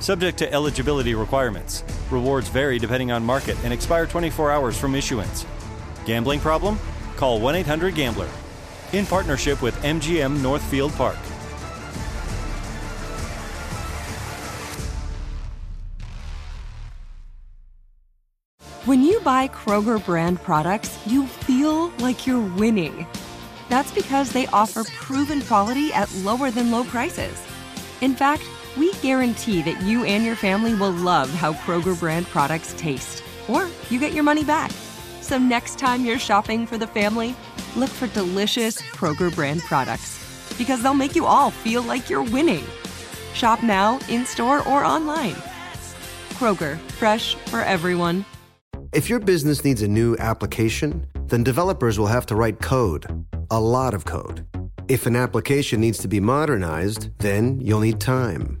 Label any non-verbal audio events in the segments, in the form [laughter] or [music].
Subject to eligibility requirements. Rewards vary depending on market and expire 24 hours from issuance. Gambling problem? Call 1 800 Gambler. In partnership with MGM Northfield Park. When you buy Kroger brand products, you feel like you're winning. That's because they offer proven quality at lower than low prices. In fact, we guarantee that you and your family will love how Kroger brand products taste, or you get your money back. So next time you're shopping for the family, look for delicious Kroger brand products because they'll make you all feel like you're winning. Shop now, in store, or online. Kroger, fresh for everyone. If your business needs a new application, then developers will have to write code, a lot of code. If an application needs to be modernized, then you'll need time,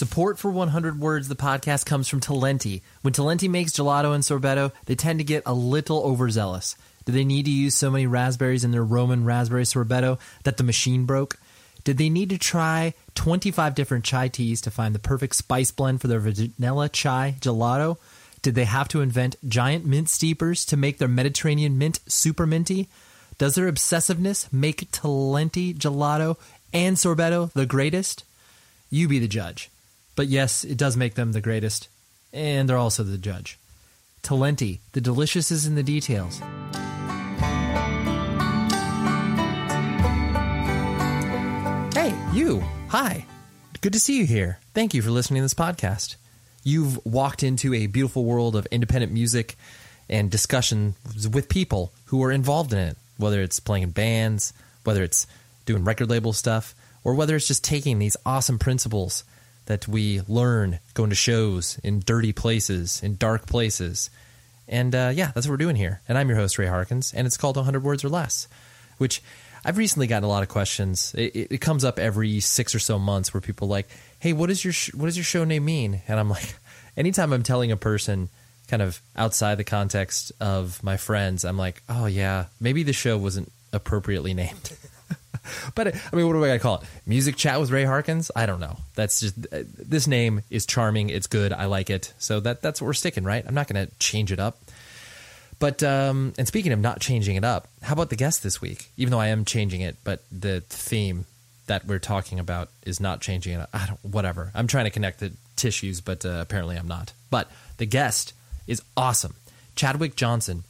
Support for 100 Words, the podcast, comes from Talenti. When Talenti makes gelato and sorbetto, they tend to get a little overzealous. Do they need to use so many raspberries in their Roman raspberry sorbetto that the machine broke? Did they need to try 25 different chai teas to find the perfect spice blend for their vanilla chai gelato? Did they have to invent giant mint steepers to make their Mediterranean mint super minty? Does their obsessiveness make Talenti gelato and sorbetto the greatest? You be the judge. But yes, it does make them the greatest, and they're also the judge. Talenti, the delicious is in the details. Hey, you. Hi. Good to see you here. Thank you for listening to this podcast. You've walked into a beautiful world of independent music and discussion with people who are involved in it, whether it's playing in bands, whether it's doing record label stuff, or whether it's just taking these awesome principles that we learn going to shows in dirty places, in dark places. And uh, yeah, that's what we're doing here. And I'm your host, Ray Harkins, and it's called 100 Words or Less, which I've recently gotten a lot of questions. It, it, comes up every six or so months where people like, "Hey, what is your sh- what does your show name mean?" And I'm like, [laughs] anytime I'm telling a person kind of outside the context of my friends, I'm like, "Oh yeah, maybe the show wasn't appropriately [laughs] named." [laughs] but I mean, what do I call it? Music chat with Ray Harkins? I don't know. That's just uh, this name is charming. It's good. I like it. So that that's what we're sticking, right? I'm not going to change it up. But um, and speaking of not changing it up, how about the guest this week? Even though I am changing it, but the theme that we're talking about is not changing it. I don't. Whatever. I'm trying to connect the tissues, but uh, apparently I'm not. But the guest is awesome. Chadwick Johnson.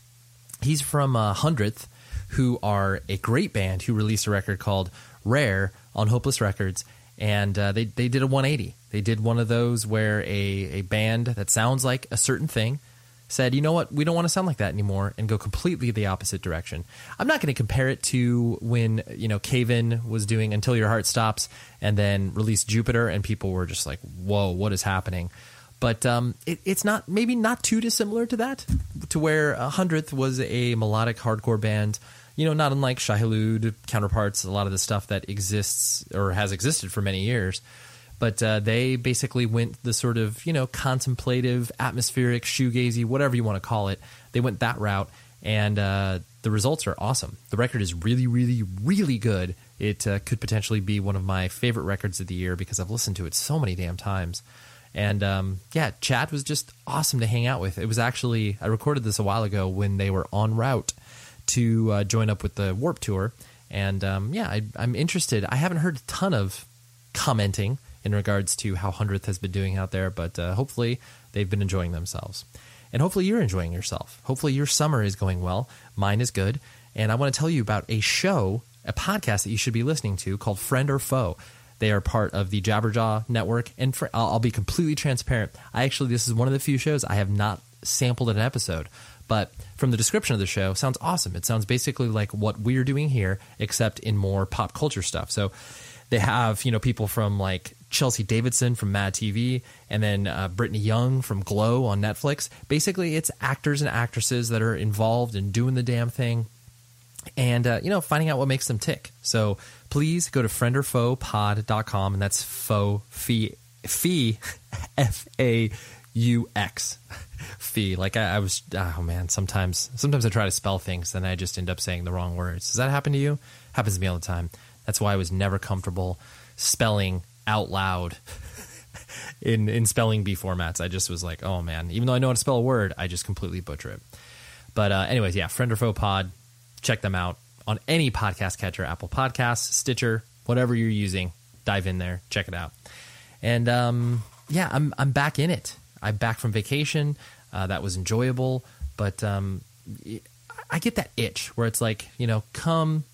He's from uh, Hundredth, who are a great band who released a record called Rare on Hopeless Records, and uh, they they did a 180. They did one of those where a a band that sounds like a certain thing said, you know what, we don't want to sound like that anymore, and go completely the opposite direction. I'm not going to compare it to when you know Cave In was doing Until Your Heart Stops, and then released Jupiter, and people were just like, whoa, what is happening? But um, it, it's not maybe not too dissimilar to that, to where a hundredth was a melodic hardcore band. You know, not unlike Shai Hulud counterparts, a lot of the stuff that exists or has existed for many years but uh, they basically went the sort of you know contemplative, atmospheric, shoegazy, whatever you want to call it. They went that route, and uh, the results are awesome. The record is really, really, really good. It uh, could potentially be one of my favorite records of the year because I've listened to it so many damn times. And um, yeah, Chad was just awesome to hang out with. It was actually I recorded this a while ago when they were en route to uh, join up with the Warped Tour. And um, yeah, I, I'm interested. I haven't heard a ton of commenting in regards to how Hundredth has been doing out there, but uh, hopefully they've been enjoying themselves. And hopefully you're enjoying yourself. Hopefully your summer is going well. Mine is good. And I want to tell you about a show, a podcast that you should be listening to called Friend or Foe. They are part of the Jabberjaw network. And for, I'll, I'll be completely transparent. I actually, this is one of the few shows I have not sampled an episode. But from the description of the show, sounds awesome. It sounds basically like what we're doing here, except in more pop culture stuff. So they have you know people from like Chelsea Davidson from Mad TV, and then uh, Brittany Young from Glow on Netflix. Basically, it's actors and actresses that are involved in doing the damn thing, and uh, you know finding out what makes them tick. So please go to friendorfoepod.com, and that's faux fee fee f a u x [laughs] fee. Like I, I was, oh man, sometimes sometimes I try to spell things, and I just end up saying the wrong words. Does that happen to you? Happens to me all the time. That's why I was never comfortable spelling out loud [laughs] in in spelling bee formats. I just was like, oh man, even though I know how to spell a word, I just completely butcher it. But uh, anyways, yeah, friend or foe pod, check them out on any podcast catcher, Apple Podcasts, Stitcher, whatever you're using. Dive in there, check it out. And um, yeah, I'm I'm back in it. I'm back from vacation. Uh, that was enjoyable, but um, I get that itch where it's like, you know, come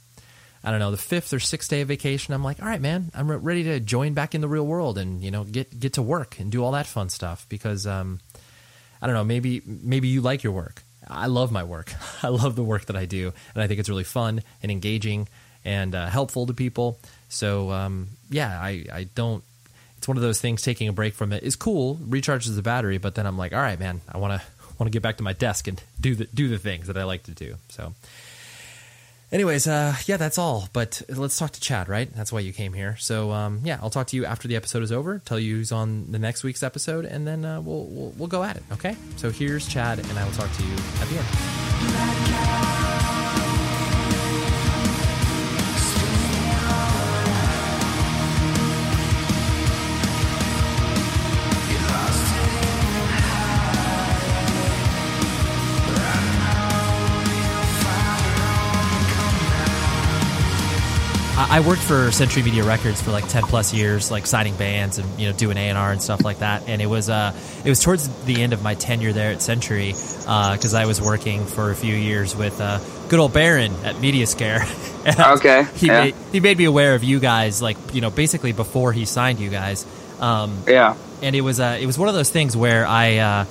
I don't know, the fifth or sixth day of vacation, I'm like, all right, man, I'm ready to join back in the real world and you know get get to work and do all that fun stuff because um, I don't know, maybe maybe you like your work. I love my work. [laughs] I love the work that I do, and I think it's really fun and engaging and uh, helpful to people. So um, yeah, I I don't. It's one of those things. Taking a break from it is cool, recharges the battery, but then I'm like, all right, man, I want to want to get back to my desk and do the do the things that I like to do. So Anyways, uh, yeah, that's all. But let's talk to Chad, right? That's why you came here. So, um, yeah, I'll talk to you after the episode is over. Tell you who's on the next week's episode, and then uh, we'll, we'll we'll go at it. Okay. So here's Chad, and I will talk to you at the end. I worked for Century Media Records for like ten plus years, like signing bands and you know doing A and R and stuff like that. And it was uh, it was towards the end of my tenure there at Century because uh, I was working for a few years with uh, good old Baron at Mediaskare. [laughs] okay, he yeah. made, he made me aware of you guys, like you know, basically before he signed you guys. Um, yeah, and it was uh, it was one of those things where I. Uh,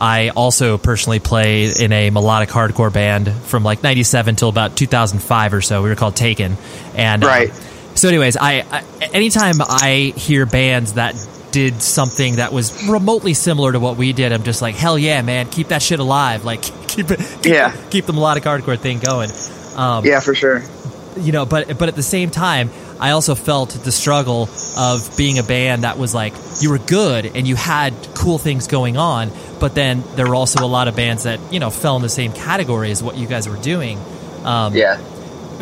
I also personally play in a melodic hardcore band from like 97 till about 2005 or so. We were called Taken. And right. Um, so anyways, I, I anytime I hear bands that did something that was remotely similar to what we did, I'm just like, hell yeah, man, keep that shit alive. Like [laughs] keep it keep, yeah. keep the melodic hardcore thing going. Um, yeah, for sure. You know, but but at the same time, I also felt the struggle of being a band that was like you were good and you had cool things going on, but then there were also a lot of bands that you know fell in the same category as what you guys were doing. Um, yeah,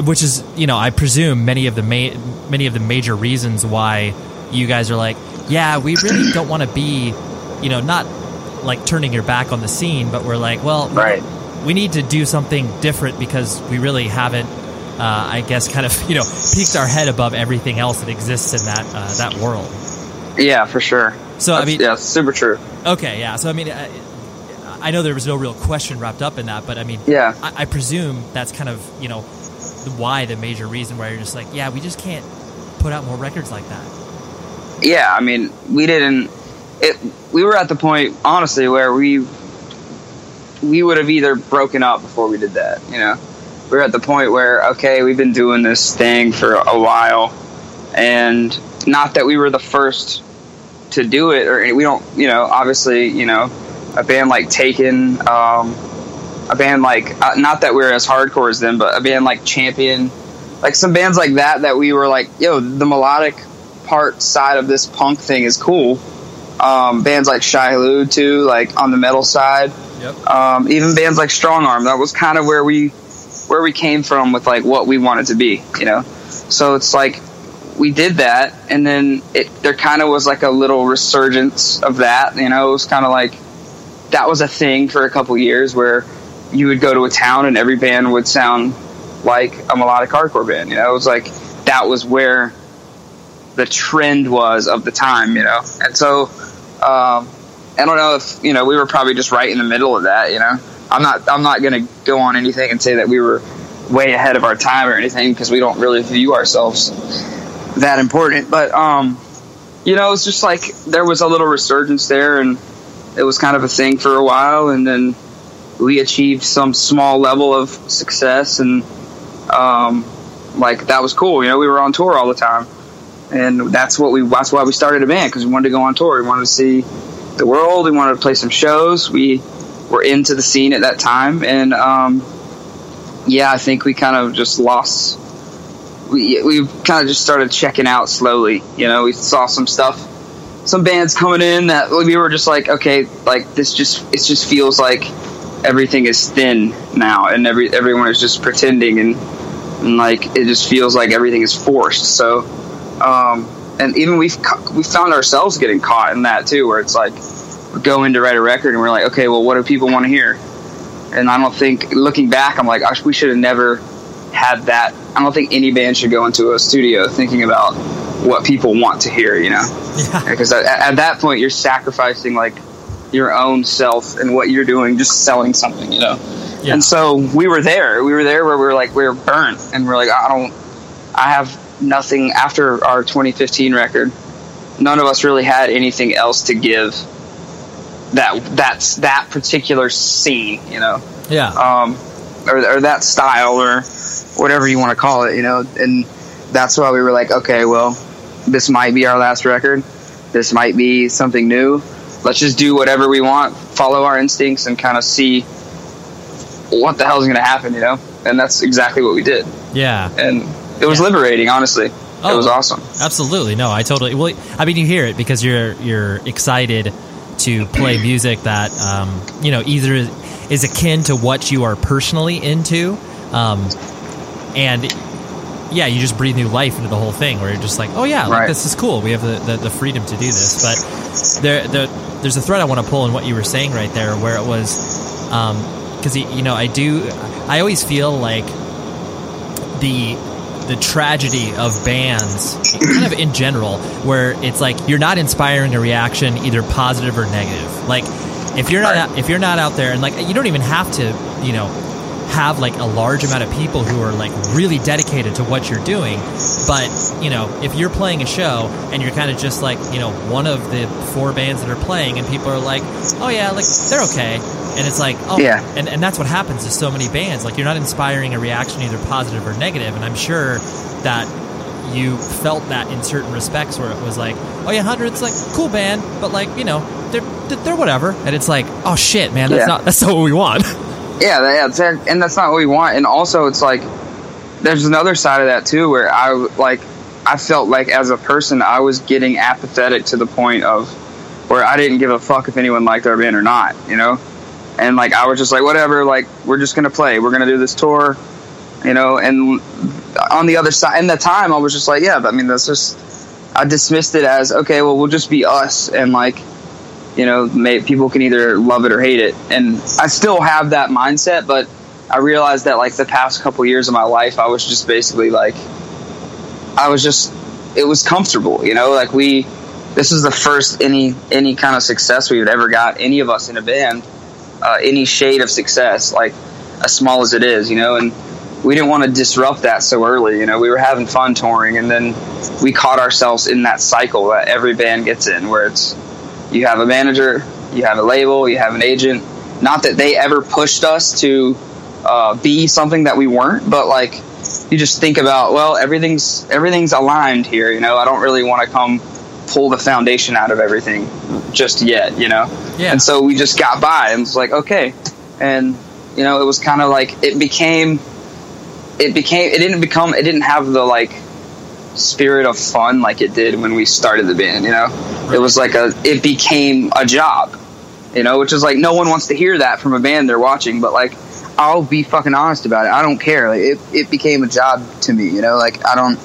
which is you know I presume many of the ma- many of the major reasons why you guys are like, yeah, we really don't want to be, you know, not like turning your back on the scene, but we're like, well, right. we need to do something different because we really haven't I guess, kind of [laughs] you know peaked our head above everything else that exists in that uh, that world. Yeah, for sure. So That's, I mean, yeah, super true. Okay, yeah. So I mean, I, I, know there was no real question wrapped up in that, but I mean, yeah, I, I presume that's kind of you know why the major reason why you're just like, yeah, we just can't put out more records like that. Yeah, I mean, we didn't. It. We were at the point, honestly, where we we would have either broken up before we did that. You know we're at the point where okay, we've been doing this thing for a while, and not that we were the first to do it, or we don't, you know, obviously, you know, a band like Taken, um, a band like uh, not that we are as hardcore as them, but a band like Champion, like some bands like that that we were like, yo, the melodic part side of this punk thing is cool. Um, bands like Shai-Hulud too, like on the metal side. Yep. Um, even bands like Strongarm, that was kind of where we where we came from with like what we wanted to be, you know. So it's like we did that, and then it there kind of was like a little resurgence of that, you know. It was kind of like that was a thing for a couple years where you would go to a town and every band would sound like a melodic hardcore band. You know, it was like that was where the trend was of the time. You know, and so um, I don't know if you know we were probably just right in the middle of that. You know, I'm not I'm not going to go on anything and say that we were way ahead of our time or anything because we don't really view ourselves that important. But um, you know, it's just like there was a little resurgence there, and it was kind of a thing for a while, and then we achieved some small level of success, and um, like that was cool. You know, we were on tour all the time, and that's what we that's why we started a band because we wanted to go on tour. We wanted to see the world. We wanted to play some shows. We were into the scene at that time, and um, yeah, I think we kind of just lost. We we kind of just started checking out slowly. You know, we saw some stuff, some bands coming in that we were just like, okay, like this just it just feels like everything is thin now, and every everyone is just pretending, and, and like it just feels like everything is forced. So, um, and even we've we found ourselves getting caught in that too, where it's like we go in to write a record, and we're like, okay, well, what do people want to hear? And I don't think, looking back, I'm like, gosh, we should have never had that. I don't think any band should go into a studio thinking about what people want to hear, you know? [laughs] Yeah. Because at, at that point, you're sacrificing like your own self and what you're doing, just selling something, you know? Yeah. And so we were there. We were there where we were like, we were burnt. And we're like, I don't, I have nothing after our 2015 record. None of us really had anything else to give that that's that particular scene, you know, Yeah. um, or, or that style or whatever you want to call it, you know. And that's why we were like, okay, well, this might be our last record. This might be something new. Let's just do whatever we want, follow our instincts, and kind of see what the hell is going to happen, you know. And that's exactly what we did. yeah. And it was Yeah. liberating, honestly. it Oh. was awesome. Absolutely. No, I totally. Well, I mean, you hear it because you're you're excited to play music that um, you know either is akin to what you are personally into, um, and yeah, you just breathe new life into the whole thing. Where you're just like, oh yeah, like, this is cool. We have the, the, the freedom to do this. But there, the, there's a thread I want to pull in what you were saying right there, where it was because you know I do. I always feel like the the tragedy of bands kind of in general where it's like you're not inspiring a reaction either positive or negative. Like if you're not out, if you're not out there and like you don't even have to you know have like a large amount of people who are like really dedicated to what you're doing but you know if you're playing a show and you're kind of just like you know one of the four bands that are playing and people are like oh yeah like they're okay and it's like oh Yeah. and, and that's what happens to so many bands like you're not inspiring a reaction either positive or negative. negative and i'm sure that you felt that in certain respects where it was like oh yeah Hundredth like cool band but like you know they're they're whatever and it's like oh shit man that's Yeah. not that's not what we want [laughs] yeah, that's- and that's not what we want. And also, it's like there's another side of that too, where I like I felt like as a person, I was getting apathetic to the point of where I didn't give a fuck if anyone liked our band or not, you know. And like I was just like, whatever, like we're just gonna play, we're gonna do this tour, you know. And on the other side, in the time, I was just like, yeah, I mean, that's just I dismissed it as okay, well, we'll just be us, and like you know, may, people can either love it or hate it. And I still have that mindset, but I realized that like the past couple years of my life, I was just basically like, I was just, it was comfortable, you know, like we, this is the first any any kind of success we've ever got, any of us in a band, uh, any shade of success, like as small as it is, you know, and we didn't want to disrupt that so early, you know. We were having fun touring, and then we caught ourselves in that cycle that every band gets in, where it's you have a manager, you have a label, you have an agent. Not that they ever pushed us to uh, be something that we weren't, but like you just think about, well, everything's everything's aligned here. You know, I don't really want to come pull the foundation out of everything just yet. You know, Yeah. And so we just got by and was like, okay, and you know, it was kind of like it became, it became, it didn't become, it didn't have the like spirit of fun like it did when we started the band. You know, it was like a, it became a job. You know, which is like no one wants to hear that from a band they're watching, but like I'll be fucking honest about it. I don't care. Like it, it became a job to me. You know, like I don't.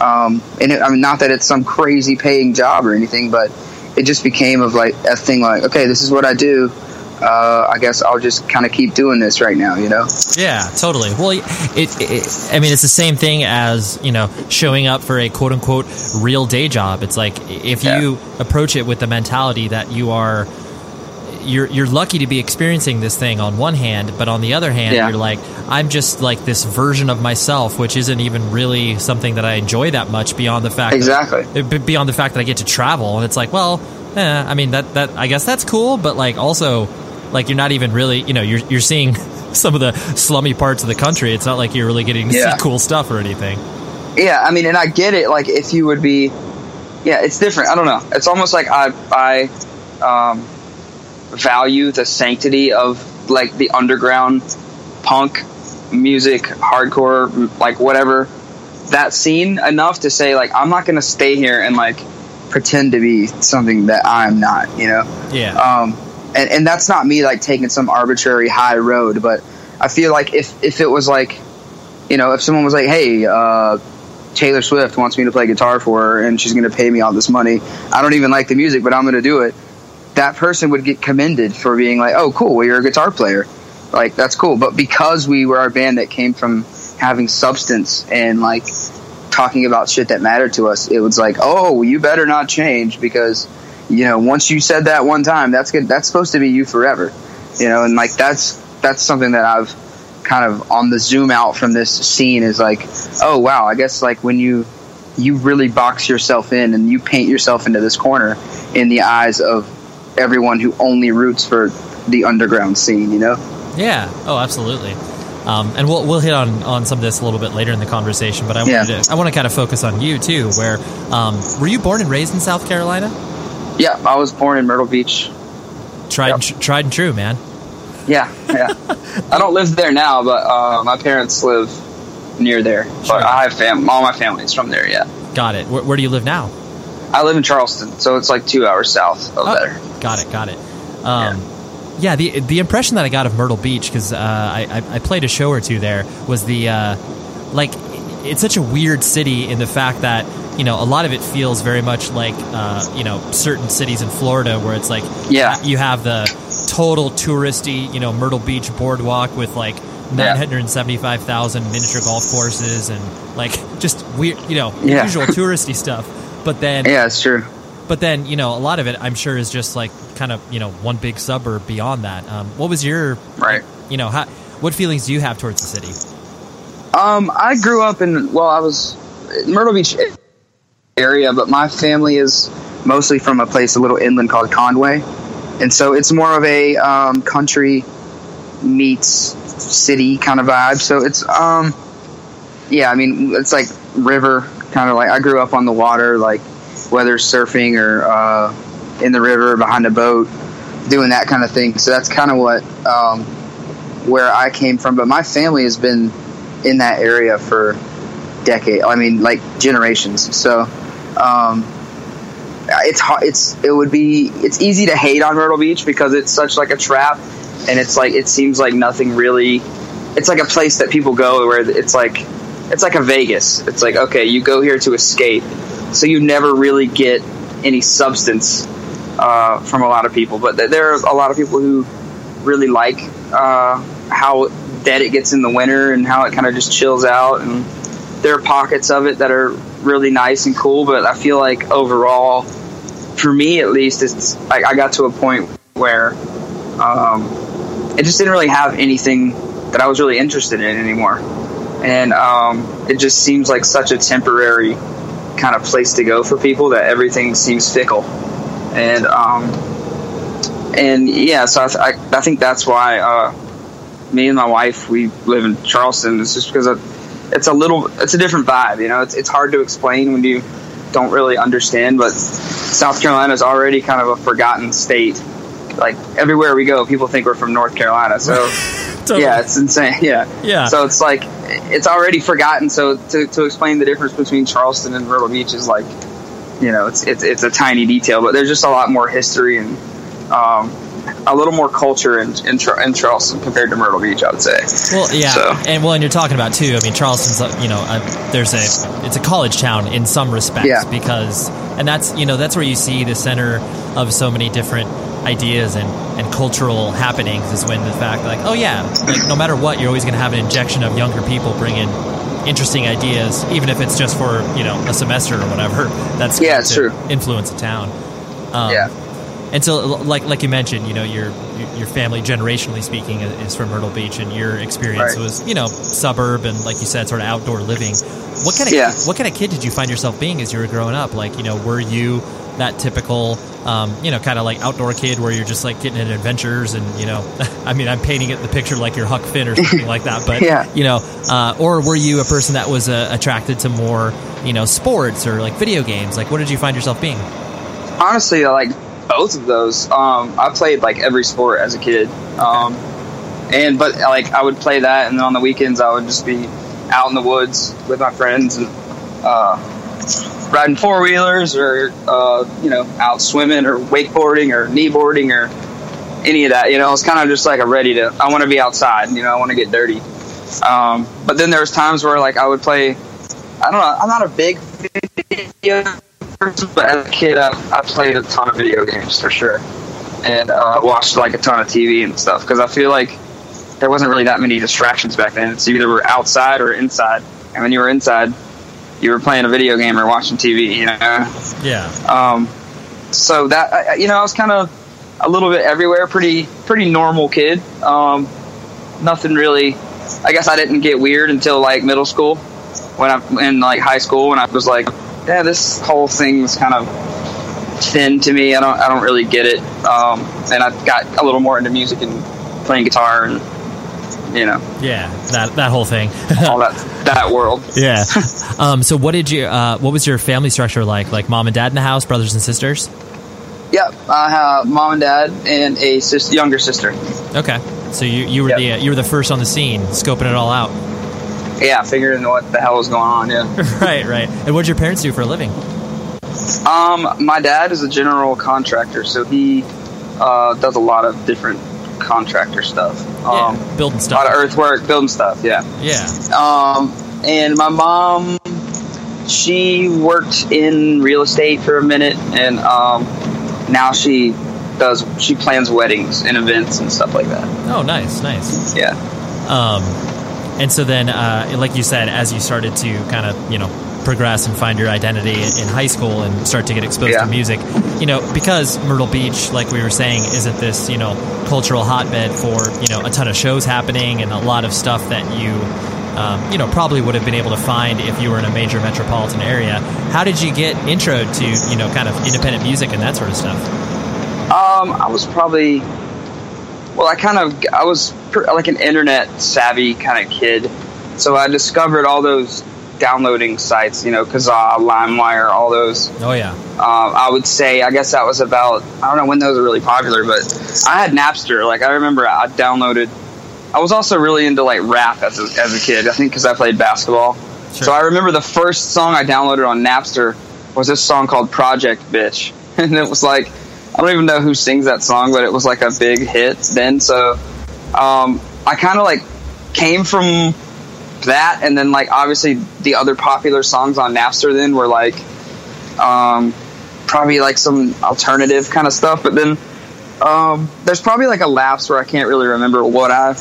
Um, and it, I mean, not that it's some crazy paying job or anything, but it just became of like a thing. Like, okay, this is what I do. uh, I guess I'll just kind of keep doing this right now, you know? Yeah, totally. Well, it, it, I mean, it's the same thing as you know showing up for a quote unquote real day job. It's like if Yeah. you approach it with the mentality that you are. You're, you're lucky to be experiencing this thing on one hand, but on the other hand, Yeah. you're like, I'm just like this version of myself, which isn't even really something that I enjoy that much beyond the fact Exactly. that, beyond the fact that I get to travel. And it's like, well, eh, I mean, that, that, I guess that's cool, but like also, like you're not even really, you know, you're, you're seeing [laughs] some of the slummy parts of the country. It's not like you're really getting to Yeah. see cool stuff or anything. Yeah, I mean, and I get it. Like, if you would be, yeah, it's different. I don't know. It's almost like I, I, um, value the sanctity of like the underground punk music, hardcore, like whatever that scene enough to say like I'm not to stay here and like pretend to be something that I'm not. You know. Yeah. um, and, and that's not me like taking some arbitrary high road but i feel like if, if it was like you know if someone was like hey uh, taylor swift wants me to play guitar for her and she's going to pay me all this money i don't even like the music but i'm going to do it that person would get commended for being like oh cool well you're a guitar player. Like that's cool. But because we were a band that came from having substance and like talking about shit that mattered to us it was like oh you better not change because you know once you said that one time that's good that's supposed to be you forever. You know and like that's that's something that i've kind of on the zoom out from this scene is like oh wow i guess like when you you really box yourself in and you paint yourself into this corner in the eyes of everyone who only roots for the underground scene you know Yeah. Oh, absolutely. Um, and we'll we'll hit on, on some of this a little bit later in the conversation, but I Yeah. wanted to I want to kind of focus on you too. Where um, were you born and raised in South Carolina? yeah i was born in myrtle beach Tried and tr- tried and true, man. yeah yeah [laughs] i don't live there now but uh, my parents live near there Sure. but i have fam all my family's from there yeah Got it. Where, where do you live now? I live in Charleston, so it's like two hours south of Oh, there. Got it. Got it. Um, yeah. The the impression that I got of Myrtle Beach because uh, I, I I played a show or two there was the uh, like it's such a weird city in the fact that you know a lot of it feels very much like uh, you know certain cities in Florida where it's like Yeah. you have the total touristy you know Myrtle Beach boardwalk with like. 975,000 miniature golf courses and like just weird, you know, Yeah. usual [laughs] touristy stuff. But then Yeah, it's true. but then, you know, a lot of it, I'm sure, is just like kind of, you know, one big suburb beyond that. Um, what was your, Right. you know, how, what feelings do you have towards the city? Um, I grew up in well, I was Myrtle Beach area, but my family is mostly from a place a little inland called Conway, and so it's more of a um, country meets city kind of vibe. So it's um, yeah, I mean it's like river kind of like I grew up on the water, like whether surfing or uh, in the river behind a boat, doing that kind of thing. So that's kind of what um, where I came from. But my family has been in that area for decade. I mean, like generations. So um, it's hard. It's it would be it's easy to hate on Myrtle Beach because it's such like a trap, and it's like it seems like nothing really. It's like a place that people go where it's like it's like a Vegas. It's like okay, you go here to escape, so you never really get any substance uh, from a lot of people. But th- there are a lot of people who really like uh, how dead it gets in the winter and how it kind of just chills out. And there are pockets of it that are really nice and cool. But I feel like overall, for me at least, it's I, I got to a point where um, it just didn't really have anything that I was really interested in anymore. And um, it just seems like such a temporary kind of place to go for people that everything seems fickle. And um, and yeah, so I, th- I, I think that's why uh, me and my wife we live in Charleston. It's just because it's a little it's a different vibe. You know, it's it's hard to explain when you don't really understand. But South Carolina is already kind of a forgotten state. Like everywhere we go, people think we're from North Carolina. So [laughs] Totally. yeah, it's insane. Yeah, Yeah. So it's like it's already forgotten. So to to explain the difference between Charleston and Myrtle Beach is like you know it's it's it's a tiny detail, but there's just a lot more history and um, a little more culture in in, in Charleston compared to Myrtle Beach. I would say. Well, yeah, So- and well, and you're talking about too. I mean, Charleston's, uh, you know, uh, there's a, it's a college town in some respects Yeah. because, and that's, you know, that's where you see the center of so many different ideas and, and cultural happenings is when the fact like oh yeah like no matter what you're always going to have an injection of younger people bringing interesting ideas even if it's just for you know a semester or whatever [laughs] that's Yeah, it's to true. influence a town um, yeah. and so, like like you mentioned, you know, your your family, generationally speaking, is from Myrtle Beach, and your experience Right. was, you know, suburb and, like you said, sort of outdoor living. What kind of Yeah. what kind of kid did you find yourself being as you were growing up? Like, you know, were you that typical, um, you know, kind of like outdoor kid where you're just like getting into adventures and, you know, [laughs] I mean, I'm painting it the picture like you're Huck Finn or something like that, but [laughs] Yeah. you know, uh, or were you a person that was uh, attracted to more, you know, sports or like video games? Like, what did you find yourself being? honestly, like both of those. Um, I played like every sport as a kid, um, and but like I would play that, and then on the weekends I would just be out in the woods with my friends and uh, riding four wheelers, or uh, you know, out swimming or wakeboarding or kneeboarding or any of that. You know, it's kind of just like I'm ready to. I want to be outside. You know, I want to get dirty. Um, but then there was times where like I would play. I don't know. I'm not a big video person, but as a kid, I, I played a ton of video games for sure, and uh, watched like a ton of TV and stuff because I feel like there wasn't really that many distractions back then. It's either we're outside or inside, and when you were inside, you were playing a video game or watching TV. You know, Yeah. um, so that you know, I was kind of a little bit everywhere. Pretty pretty normal kid. Um, nothing really. I guess I didn't get weird until like middle school, when I in like high school when I was like, yeah, this whole thing's kind of thin to me. I don't I don't really get it. Um, and I got a little more into music and playing guitar and you know Yeah, that that whole thing. [laughs] all that that world. yeah. [laughs] Um, so what did you? Uh, what was your family structure like? Like mom and dad in the house, brothers and sisters. Yep, I have mom and dad and a sis- younger sister. Okay. So you, you were Yep. the uh, you were the first on the scene, scoping it all out. Yeah, figuring what the hell was going on. Yeah. [laughs] right, right. And what did your parents do for a living? Um, my dad is a general contractor, so he uh, does a lot of different contractor stuff. Um, yeah, building a stuff. lot of earthwork, building stuff. Yeah. Yeah. Um, and my mom, she worked in real estate for a minute, and um, now she does. She plans weddings and events and stuff like that. Oh, nice, nice. Yeah. Um, and so then, uh, like you said, as you started to kind of, you know, progress and find your identity in, high school and start to get exposed Yeah. to music, you know, because Myrtle Beach, like we were saying, isn't this, you know, cultural hotbed for, you know, a ton of shows happening and a lot of stuff that you, um, you know, probably would have been able to find if you were in a major metropolitan area. How did you get intro to, you know, kind of independent music and that sort of stuff? Um, I was probably, well, I kind of, I was pr- like an internet savvy kind of kid, so I discovered all those downloading sites, you know, Kazaa, LimeWire, all those. Oh, yeah. Um, I would say, I guess that was about, I don't know when those were really popular, but I had Napster. Like, I remember I downloaded, I was also really into like rap as a, as a kid, I think because I played basketball. Sure. So I remember the first song I downloaded on Napster was this song called Project Bitch. [laughs] And it was like, I don't even know who sings that song, but it was like a big hit then. So um, I kind of like came from that, and then like obviously the other popular songs on Napster then were like um, probably like some alternative kind of stuff. But then um, there's probably like a lapse where I can't really remember what I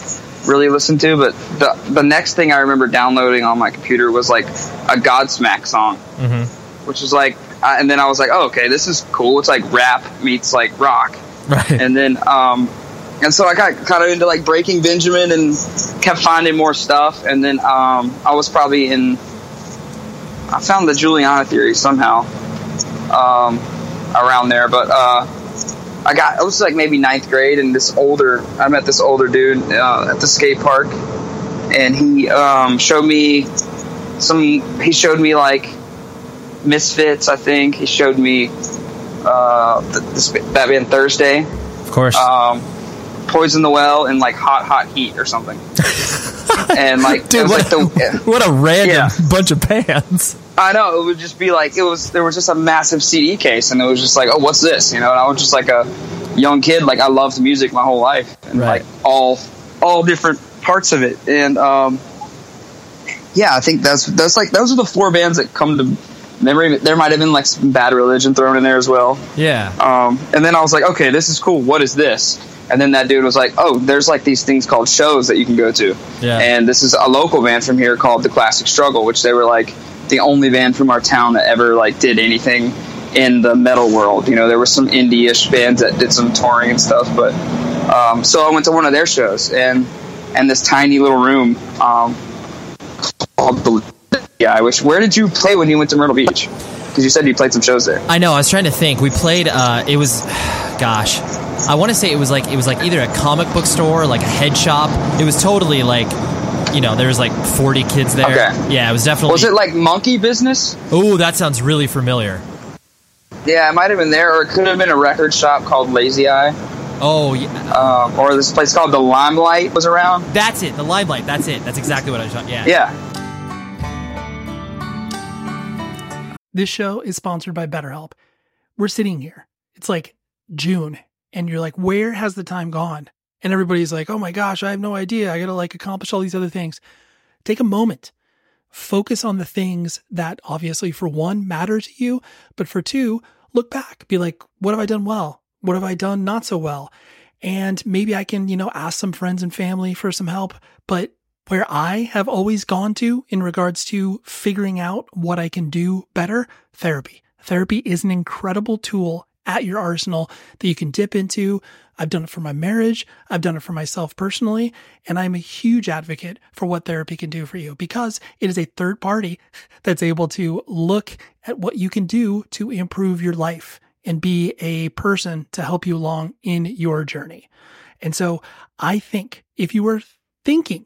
really listened to. But the the next thing I remember downloading on my computer was like a Godsmack song, Mm-hmm. which is like, I, and then I was like, oh okay, this is cool. It's like rap meets like rock Right. and then um and so I got kind of into like Breaking Benjamin and kept finding more stuff. And then um I was probably in I found the Juliana theory somehow um around there. But uh I got it was like maybe ninth grade and this older I met this older dude uh, at the skate park. And he um showed me some he showed me like Misfits I think. He showed me uh, th- this, that band Thursday, of course. um, Poison the Well, and like Hot Hot Heat or something. [laughs] and like, Dude, what, like the, what a random Yeah. bunch of bands. I know it would just be like it was. There was just a massive CD case, and it was just like, oh, what's this? You know, and I was just like a young kid. Like I loved music my whole life, and Right. like all all different parts of it. And um, yeah, I think that's that's like those are the four bands that come to There, there might have been like some bad religion thrown in there as well. Yeah. Um, and then I was like, okay, this is cool. What is this? And then that dude was like, oh, there's like these things called shows that you can go to. Yeah. And this is a local band from here called the Classic Struggle, which they were like the only band from our town that ever like did anything in the metal world. You know, there were some indie-ish bands that did some touring and stuff, but um, so I went to one of their shows and and this tiny little room um, called the yeah. I wish. Where did you play when you went to Myrtle Beach? Because you said you played some shows there. I know. I was trying to think. We played. Uh, it was, [sighs] gosh, I want to say it was like it was like either a comic book store, or like a head shop. It was totally like, you know, there was like forty kids there. Okay. Yeah, it was definitely. Was it like Monkey Business? Oh, that sounds really familiar. Yeah, it might have been there, or it could have been a record shop called Lazy Eye, Oh, yeah. um, or this place called the Limelight was around. That's it. The limelight. That's it. That's exactly what I was. Yeah. Yeah, This show is sponsored by BetterHelp. We're sitting here. It's like June, and you're like, where has the time gone? And everybody's like, oh my gosh, I have no idea. I got to like accomplish all these other things. Take a moment. Focus on the things that obviously, for one, matter to you, but for two, look back. Be like, what have I done well? What have I done not so well? And maybe I can, you know, ask some friends and family for some help. But where I have always gone to in regards to figuring out what I can do better, therapy. Therapy is an incredible tool at your arsenal that you can dip into. I've done it for my marriage. I've done it for myself personally. And I'm a huge advocate for what therapy can do for you because it is a third party that's able to look at what you can do to improve your life and be a person to help you along in your journey. And so I think if you were thinking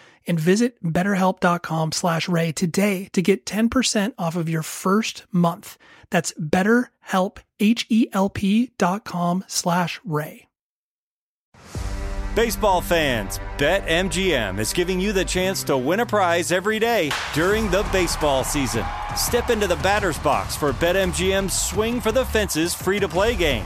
and visit betterhelp.com slash ray today to get 10% off of your first month. That's betterhelp, H-E-L-P dot com slash ray. Baseball fans, BetMGM is giving you the chance to win a prize every day during the baseball season. Step into the batter's box for BetMGM's Swing for the Fences free to play game.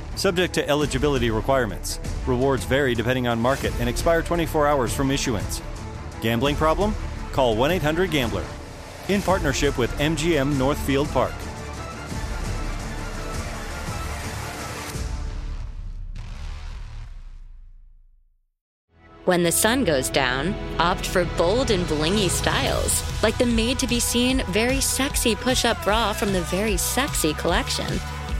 Subject to eligibility requirements. Rewards vary depending on market and expire 24 hours from issuance. Gambling problem? Call 1 800 Gambler. In partnership with MGM Northfield Park. When the sun goes down, opt for bold and blingy styles, like the made to be seen, very sexy push up bra from the Very Sexy collection.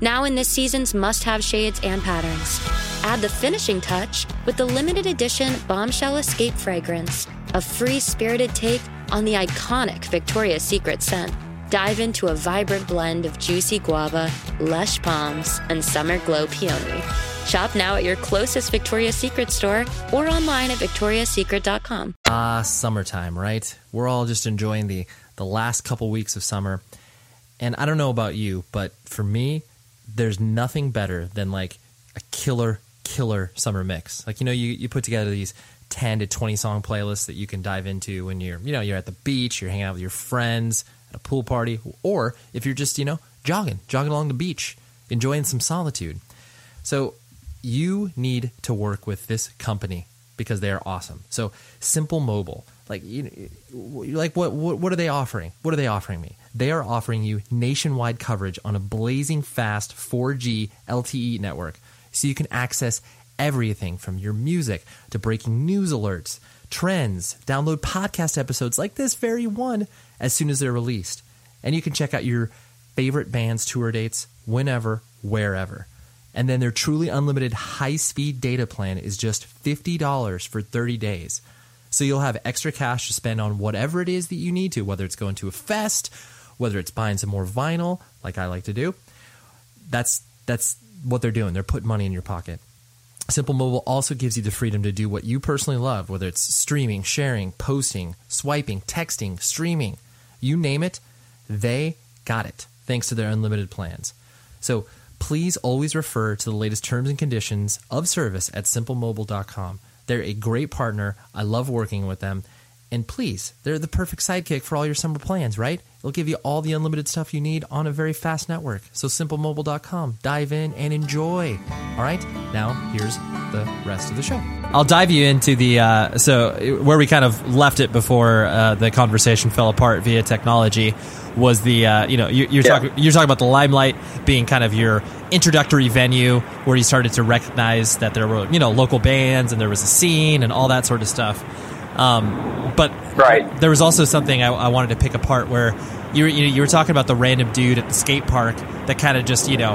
Now in this season's must have shades and patterns. Add the finishing touch with the limited edition Bombshell Escape fragrance, a free spirited take on the iconic Victoria's Secret scent. Dive into a vibrant blend of juicy guava, lush palms, and summer glow peony. Shop now at your closest Victoria's Secret store or online at victoriassecret.com. Ah, summertime, right? We're all just enjoying the the last couple weeks of summer. And I don't know about you, but for me, there's nothing better than like a killer killer summer mix. Like you know you you put together these 10 to 20 song playlists that you can dive into when you're, you know, you're at the beach, you're hanging out with your friends at a pool party, or if you're just, you know, jogging, jogging along the beach, enjoying some solitude. So you need to work with this company because they are awesome. So Simple Mobile, like you, like what, what what are they offering? What are they offering me? They are offering you nationwide coverage on a blazing fast 4G LTE network, so you can access everything from your music to breaking news alerts, trends, download podcast episodes like this very one as soon as they're released, and you can check out your favorite band's tour dates whenever, wherever. And then their truly unlimited high speed data plan is just $50 for 30 days. So you'll have extra cash to spend on whatever it is that you need to, whether it's going to a fest, whether it's buying some more vinyl, like I like to do. That's that's what they're doing. They're putting money in your pocket. Simple Mobile also gives you the freedom to do what you personally love, whether it's streaming, sharing, posting, swiping, texting, streaming, you name it, they got it thanks to their unlimited plans. So please always refer to the latest terms and conditions of service at simplemobile.com. They're a great partner. I love working with them. And please, they're the perfect sidekick for all your summer plans, right? It'll give you all the unlimited stuff you need on a very fast network. So simplemobile.com. Dive in and enjoy. All right, now here's the rest of the show. I'll dive you into the uh, so where we kind of left it before uh, the conversation fell apart via technology was the uh, you know you, you're Yeah. talking you're talking about the limelight being kind of your introductory venue where you started to recognize that there were you know local bands and there was a scene and all that sort of stuff. Um, but Right. there was also something I, I wanted to pick apart where you were, you, know, you were talking about the random dude at the skate park that kind of just you know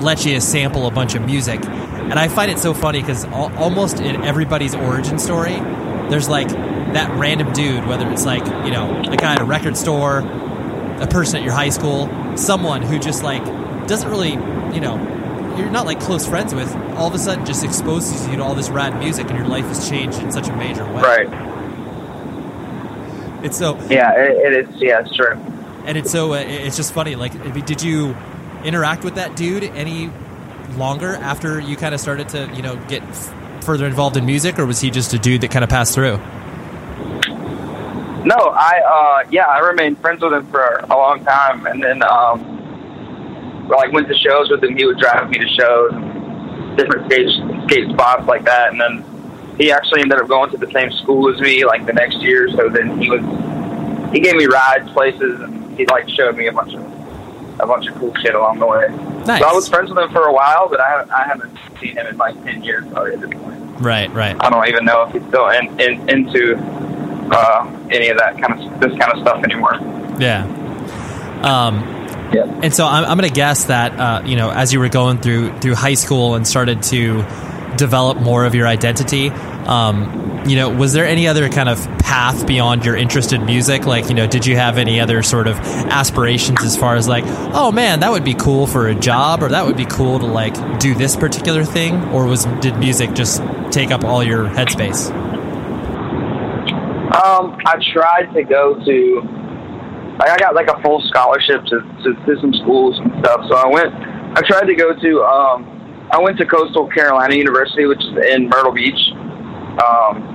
let you sample a bunch of music, and I find it so funny because al- almost in everybody's origin story, there's like that random dude, whether it's like you know a guy at a record store, a person at your high school, someone who just like doesn't really you know you're not like close friends with, all of a sudden just exposes you to all this rad music, and your life has changed in such a major way. Right. It's so Yeah, it, it is. Yeah, it's true. and it's so uh, it's just funny. Like, did you interact with that dude any longer after you kind of started to you know get f- further involved in music, or was he just a dude that kind of passed through? No, I uh yeah, I remained friends with him for a long time, and then um, like went to shows with him. He would drive me to shows, different skate skate spots like that, and then he actually ended up going to the same school as me like the next year. So then he was he gave me rides places, and he like showed me a bunch of a bunch of cool shit along the way. Nice. So I was friends with him for a while, but I haven't, I haven't seen him in like ten years probably at this point. Right, right. I don't even know if he's still in, in into uh, any of that kind of this kind of stuff anymore. Yeah. Um, Yeah. and so I'm, I'm going to guess that uh, you know as you were going through through high school and started to develop more of your identity. Um, you know, was there any other kind of path beyond your interest in music? Like, you know, did you have any other sort of aspirations as far as like, oh man, that would be cool for a job, or that would be cool to like do this particular thing, or was did music just take up all your headspace? Um, I tried to go to, like, I got like a full scholarship to, to, to some schools and stuff. So I went, I tried to go to, um, I went to Coastal Carolina University, which is in Myrtle Beach. Um,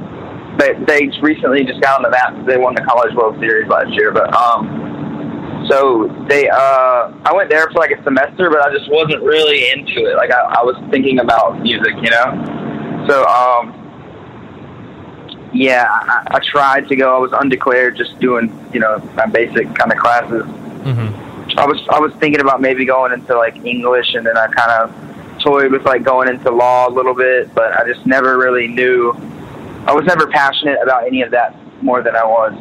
they they recently just got the map. They won the College World Series last year, but um, so they uh, I went there for like a semester, but I just wasn't really into it. Like I, I was thinking about music, you know. So um, yeah, I, I tried to go. I was undeclared, just doing you know my basic kind of classes. Mm-hmm. I was I was thinking about maybe going into like English, and then I kind of toyed with like going into law a little bit, but I just never really knew. I was never passionate about any of that more than I was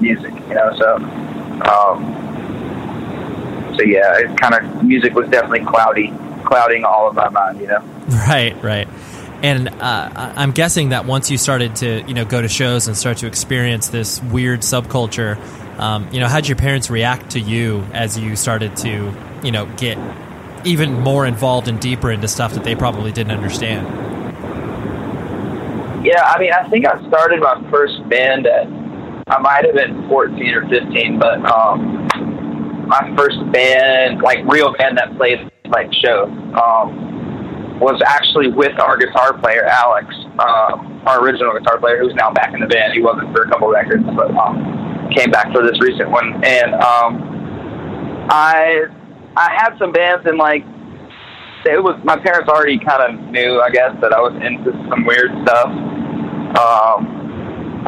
music, you know. So, um, so yeah, it kind of music was definitely cloudy, clouding all of my mind, you know. [laughs] Right, right. And uh, I'm guessing that once you started to, you know, go to shows and start to experience this weird subculture, um, you know, how'd your parents react to you as you started to, you know, get even more involved and deeper into stuff that they probably didn't understand? Yeah, I mean, I think I started my first band at I might have been 14 or 15, but um, my first band, like real band that played like shows, um, was actually with our guitar player Alex, um, our original guitar player, who's now back in the band. He wasn't for a couple records, but um, came back for this recent one. And um, I I had some bands in like it was my parents already kind of knew, I guess, that I was into some weird stuff. Um,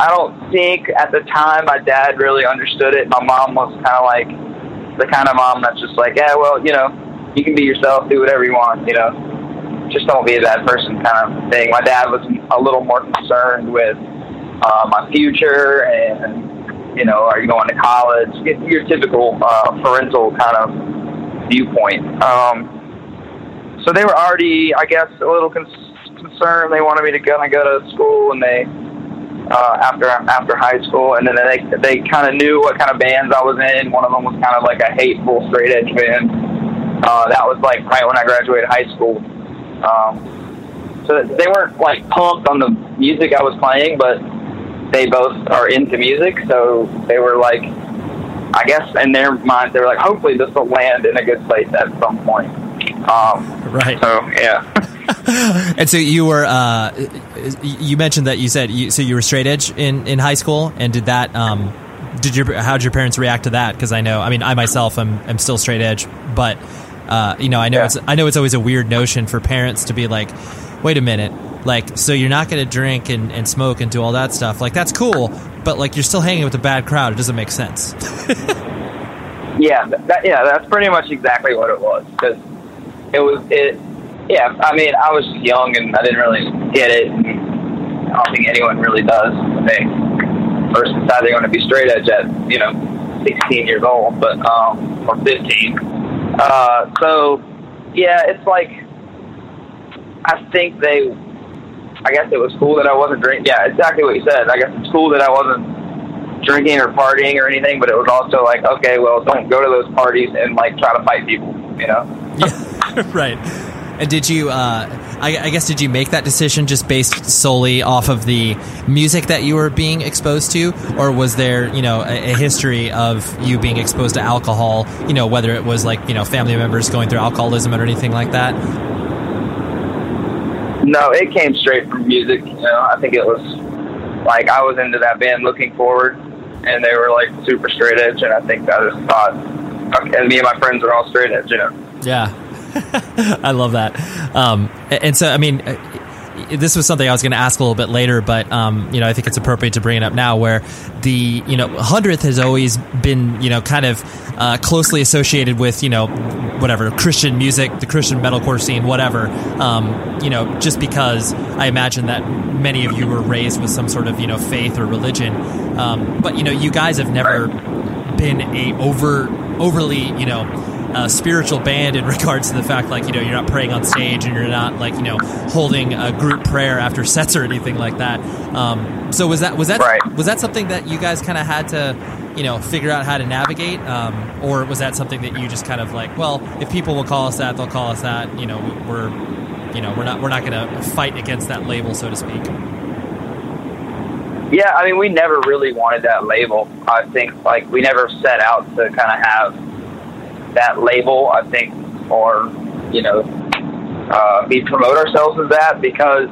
I don't think at the time my dad really understood it. My mom was kind of like the kind of mom that's just like, yeah, well, you know, you can be yourself, do whatever you want, you know, just don't be bad person kind of thing. My dad was a little more concerned with uh, my future and, you know, are you going to college? Your typical uh, parental kind of viewpoint. Um, so they were already, I guess, a little con- concerned. They wanted me to go and go to school, and they uh, after after high school, and then they they kind of knew what kind of bands I was in. One of them was kind of like a hateful straight edge band. Uh, that was like right when I graduated high school. Um, so they weren't like pumped on the music I was playing, but they both are into music, so they were like, I guess in their minds, they were like, hopefully this will land in a good place at some point. Um, right. So yeah. [laughs] [laughs] and so you were uh, you mentioned that you said you, so you were straight edge in, in high school and did that um, did your how did your parents react to that because I know I mean I myself am, am still straight edge but uh, you know I know Yeah. it's I know it's always a weird notion for parents to be like wait a minute like so you're not going to drink and, and smoke and do all that stuff like that's cool but like you're still hanging with a bad crowd it doesn't make sense [laughs] Yeah, that, yeah, that's pretty much exactly what it was. Because it was it. Yeah, I mean, I was young and I didn't really get it. And I don't think anyone really does when they first decide they're going to be straight edge at you know 16 years old, but um, or 15. Uh, so yeah, it's like I think they. I guess it was cool that I wasn't drinking. Yeah, exactly what you said. I guess it's cool that I wasn't drinking or partying or anything, but it was also like, okay, well, don't go to those parties and like try to fight people, you know? yeah, [laughs] right. And did you? Uh, I, I guess did you make that decision just based solely off of the music that you were being exposed to, or was there, you know, a, a history of you being exposed to alcohol? You know, whether it was like you know family members going through alcoholism or anything like that. No, it came straight from music. You know, I think it was like I was into that band looking forward, and they were like super straight edge, and I think I just thought, okay, and me and my friends are all straight edge, you know. Yeah, [laughs] I love that. Um, and so, I mean, uh, this was something I was going to ask a little bit later, but um, you know, I think it's appropriate to bring it up now. Where the you know hundredth has always been you know kind of uh, closely associated with you know whatever Christian music, the Christian metalcore scene, whatever. Um, you know, just because I imagine that many of you were raised with some sort of you know faith or religion, um, but you know, you guys have never been a over overly you know uh, spiritual band in [laughs] regards to the fact like you know you're not praying on stage and you're not like you know holding a group prayer after [laughs] sets or anything like that. Um, so was that was that was that something that you guys kind of had to you know figure out how to navigate? Um, or was that something that you just kind of like well if people will call us that they'll call us that you know we're you know we're not we're not going to fight against that label so to speak? Yeah, I mean, we never really wanted that label. I think like we never set out to kind of have that label. I think, or you know, uh, we promote ourselves as that because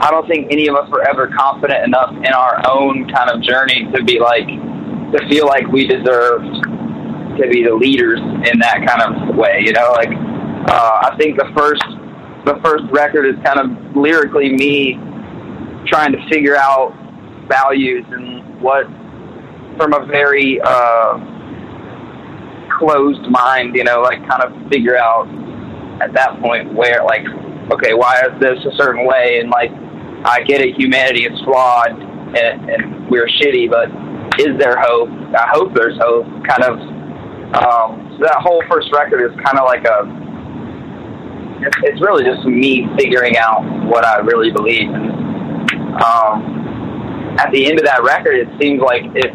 I don't think any of us were ever confident enough in our own kind of journey to be like to feel like we deserved to be the leaders in that kind of way. You know, like uh, I think the first the first record is kind of lyrically me trying to figure out values and what from a very uh, closed mind, you know, like kind of figure out at that point where like, okay, why is this a certain way? And like, I get it, humanity is flawed and, and we're shitty, but is there hope? I hope there's hope. Kind of. Um, so that whole first record is kind of like a. It's, really just me figuring out what I really believe. And, um, at the end of that record, it seems like it,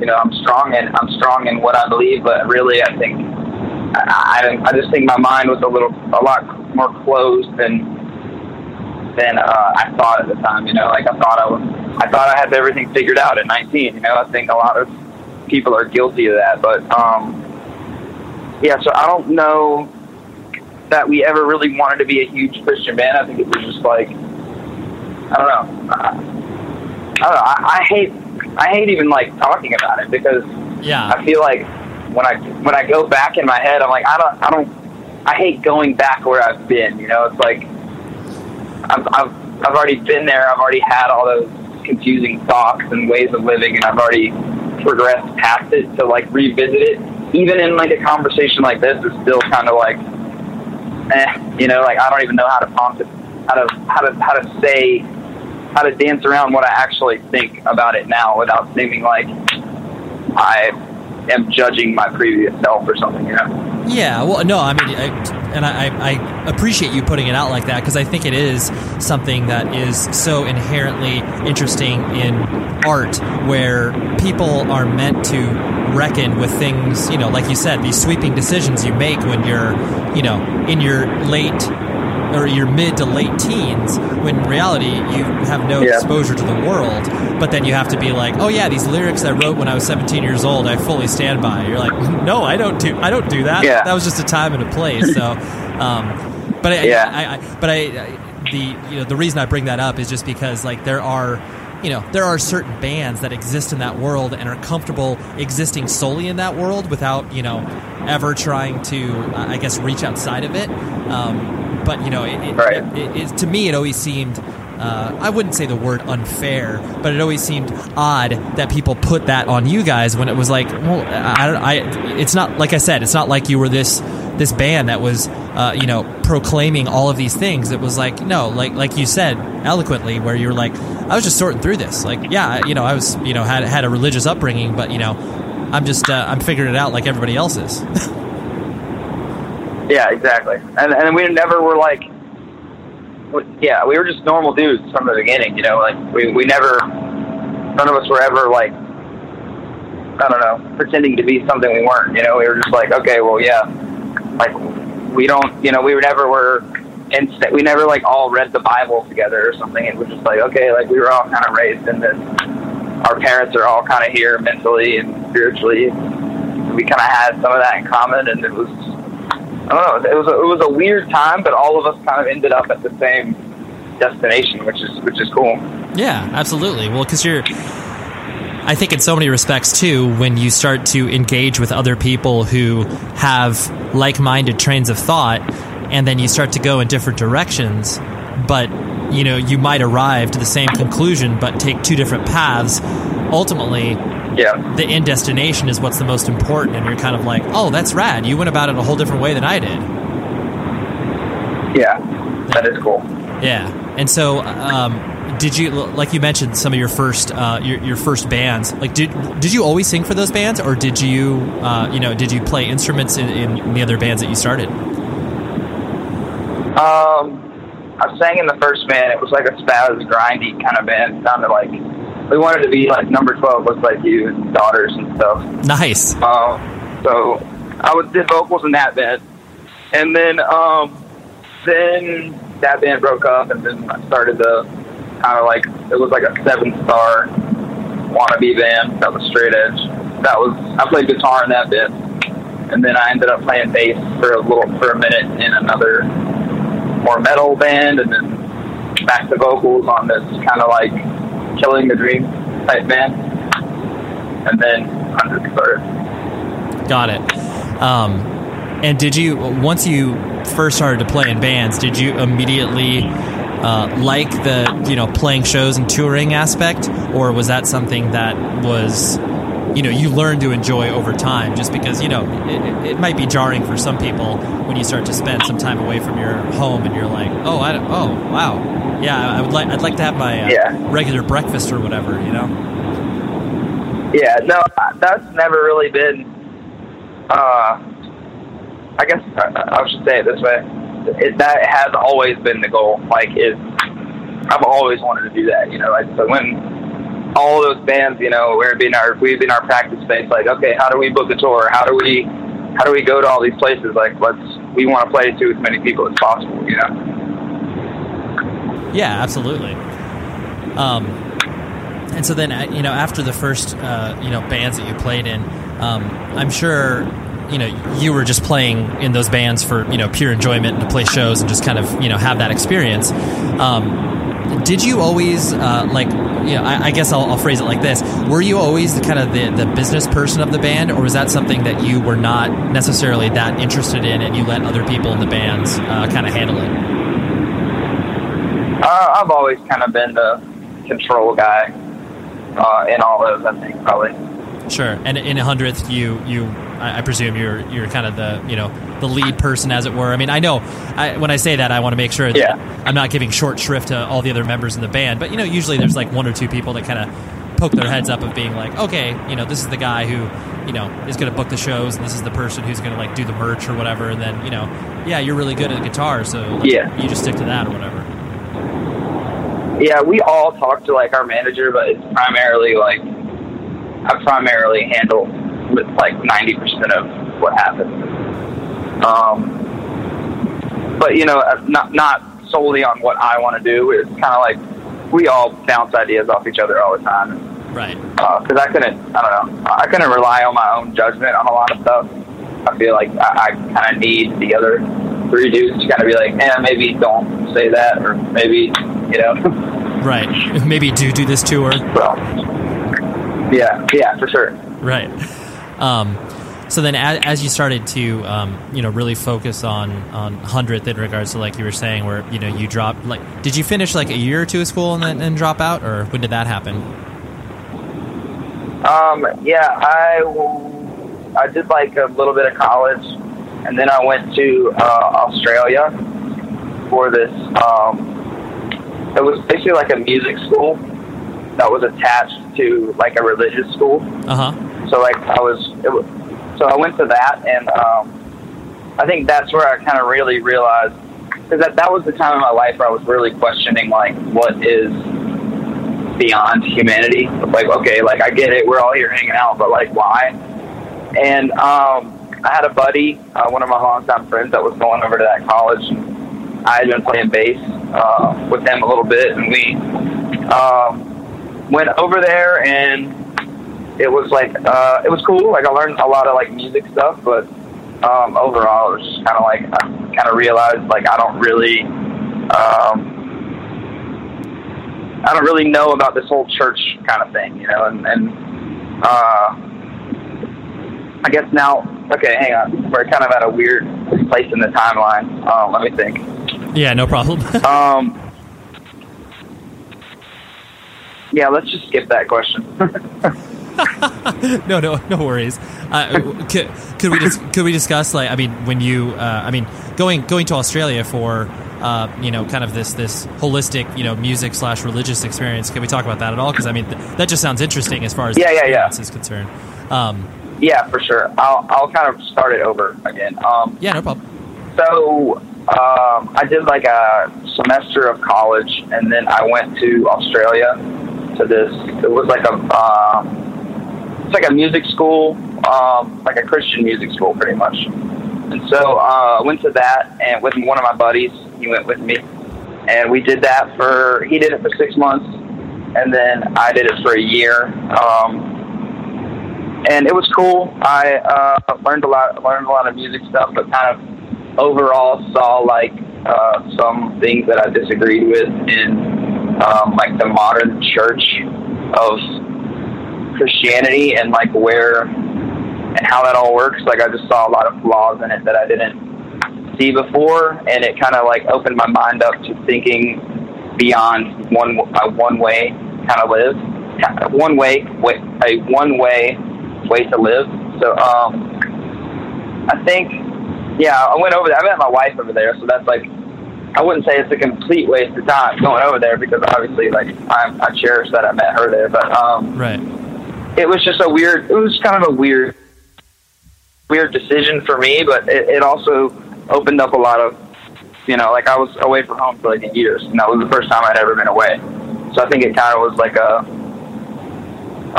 you know, I'm strong and I'm strong in what I believe, but really, I think I, I, I just think my mind was a little, a lot more closed than than uh, I thought at the time. You know, like I thought I was, I thought I had everything figured out at 19. You know, I think a lot of people are guilty of that, but um, yeah. So I don't know that we ever really wanted to be a huge Christian band. I think it was just like, I don't know. Uh, I don't know. I, I hate I hate even like talking about it because yeah I feel like when I when I go back in my head, I'm like I don't I don't I hate going back where I've been. You know, it's like I've I've I've already been there. I've already had all those confusing thoughts and ways of living, and I've already progressed past it. To like revisit it, even in like a conversation like this, is still kind of like, eh, you know, like I don't even know how to prompt it, how to how to how to say how to dance around what I actually think about it now without seeming like I am judging my previous self or something, you know? Yeah, well, no, I mean, I, and I, I appreciate you putting it out like that because I think it is something that is so inherently interesting in art where people are meant to reckon with things, you know, like you said, these sweeping decisions you make when you're, you know, in your late or your mid to late teens when in reality you have no Yeah. exposure to the world but then you have to be like oh yeah these lyrics i wrote when i was 17 years old i fully stand by you're like [laughs] no i don't do i don't do that Yeah. that was just a time and a place so [laughs] um but I, Yeah. I, I but I, I the you know the reason i bring that up is just because like there are you know there are certain bands that exist in that world and are comfortable existing solely in that world without you know ever trying to i guess reach outside of it um, but you know it, it, Right. it, to me it always seemed uh, I wouldn't say the word unfair, but it always seemed odd that people put that on you guys when it was like, well, I, I it's not like I said, it's not like you were this this band that was, uh, you know, proclaiming all of these things. It was like, no, like like you said eloquently, where you were like, I was just sorting through this. Like, yeah, I- you know, I was, you know, had had a religious upbringing, but you know, I'm just uh, I'm figuring it out like everybody else is. [laughs] Yeah, exactly. And and we never were like, yeah, we were just normal dudes from the beginning. You know, like we we never, none of us were ever like, I don't know, pretending to be something we weren't. You know, we were just like, okay, well, yeah, like we don't, you know, we never were. Instant, we never like all read the Bible together or something. It was just like okay, like we were all kind of raised in this. Our parents are all kind of here mentally and spiritually. We kind of had some of that in common, and it was I don't know. It was a, it was a weird time, but all of us kind of ended up at the same destination, which is which is cool. Yeah, absolutely. Well, because you're, I think in so many respects too, when you start to engage with other people who have like-minded trains of thought, and then you start to go in different directions, but you know you might arrive to the same conclusion, but take two different paths. Ultimately, Yeah, the end destination is what's the most important, and you're kind of like, oh, that's rad. You went about it a whole different way than I did. yeah, that is cool. Yeah, and so um, did you like you mentioned some of your first uh, your, your first bands? Like, did did you always sing for those bands, or did you uh, you know did you play instruments in, in the other bands that you started? Um, I sang in the first band. It was like a spaz, grindy kind of band. It sounded like we wanted to be like number twelve, looks like you, and daughters and stuff. Nice. Um, so I was did vocals in that band, and then um, then that band broke up, and then I started the kind of like it was like a seven star wannabe band that was straight edge. That was I played guitar in that band, and then I ended up playing bass for a little for a minute in another more metal band, and then back to vocals on this kind of like killing the dream type band, and then Hundredth started. Got it. Um, and did you once you first started to play in bands, did you immediately uh, like the you know playing shows and touring aspect, or was that something that was you know you learn to enjoy over time? Just because you know it, it might be jarring for some people when you start to spend some time away from your home and you're like, oh, I oh, wow, yeah, I would like I'd like to have my uh, Yeah. regular breakfast or whatever, you know. Yeah, no, that's never really been. Uh, I guess I, I should say it this way: it, that has always been the goal. Like, is I've always wanted to do that. You know, like so when all those bands, you know, we've been our we've been our practice space. Like, okay, how do we book a tour? How do we how do we go to all these places? Like, let's we want to play to as many people as possible. You know. Yeah, absolutely. Um, and so then, uh, you know, after the first, uh, you know, bands that you played in, um, I'm sure, you know, you were just playing in those bands for, you know, pure enjoyment and to play shows and just kind of, you know, have that experience. Um, did you always uh, like? You know, I, I guess I'll, I'll, phrase it like this: Were you always the kind of the, the business person of the band, or was that something that you were not necessarily that interested in, and you let other people in the bands uh, kind of handle it? Uh, I've always kind of been the control guy uh, in all those. I think probably. Sure, and in a hundredth, you you I, I, presume you're you're kind of the you know the lead person, as it were. I mean, I know I, when I say that, I want to make sure yeah. I'm not giving short shrift to all the other members in the band. But you know, usually there's like one or two people that kind of poke their heads up of being like, okay, you know, this is the guy who you know is going to book the shows, and this is the person who's going to like do the merch or whatever. And then you know, yeah, you're really good at guitar, so like, yeah, you just stick to that or whatever. Yeah, we all talk to like our manager, but it's primarily like I primarily handle with like ninety percent of what happens. Um, but you know, not not solely on what I want to do. It's kind of like we all bounce ideas off each other all the time. Right. Because uh, I couldn't, I don't know, I couldn't rely on my own judgment on a lot of stuff. I feel like I, I kind of need the other three dudes to kind of be like, eh, maybe don't say that, or maybe, you know. [laughs] right. Maybe do do this to her. Well, yeah, yeah, for sure. Right. Um, so then, as, as, you started to, um, you know, really focus on on hundredth in regards to like you were saying, where you know you dropped, like, did you finish like a year or two of school and then and drop out, or when did that happen? Um, yeah, I I did like a little bit of college, and then I went to uh, Australia for this. Um, it was basically like a music school that was attached to like a religious school. Uh huh. So like I was, was, so I went to that, and um, I think that's where I kind of really realized because that that was the time in my life where I was really questioning like what is beyond humanity. Like okay, like I get it, we're all here hanging out, but like why? And um, I had a buddy, uh, one of my longtime friends, that was going over to that college. I had been playing bass uh, with him a little bit, and we. Um, went over there and it was like uh, it was cool. Like I learned a lot of like music stuff, but um, overall it was just kind of like I kind of realized like I don't really um, I don't really know about this whole church kind of thing, you know, and, and uh, I guess now okay, hang on, we're kind of at a weird place in the timeline. Um, let me think. Yeah, no problem. [laughs] um, yeah, let's just skip that question. [laughs] [laughs] no, no, no worries. Uh, could, could, we dis- could we discuss like I mean when you uh, I mean going going to Australia for uh, you know kind of this this holistic you know music slash religious experience? Can we talk about that at all? Because I mean th- that just sounds interesting as far as yeah yeah yeah is concerned. Um, yeah, for sure. I'll I'll kind of start it over again. Um, yeah, no problem. So um, I did like a semester of college, and then I went to Australia to this. It was like a uh, it's like a music school, um, like a Christian music school, pretty much. And so uh, I went to that, and with one of my buddies, he went with me, and we did that for. He did it for six months, and then I did it for a year. Um, and it was cool. I uh, learned a lot, learned a lot of music stuff, but kind of overall saw like uh, some things that I disagreed with in um, like the modern church of Christianity and like where and how that all works. Like I just saw a lot of flaws in it that I didn't see before, and it kind of like opened my mind up to thinking beyond one a one way kind of live, one way, way a one way way to live. So um, I think yeah, I went over there. I met my wife over there, so that's like I wouldn't say it's a complete waste of time going over there because obviously, like, I, I cherish that I met her there. But um, right, it was just a weird. It was kind of a weird, weird decision for me. But it, it also opened up a lot of, you know, like I was away from home for like a year, and that was the first time I'd ever been away. So I think it kind of was like a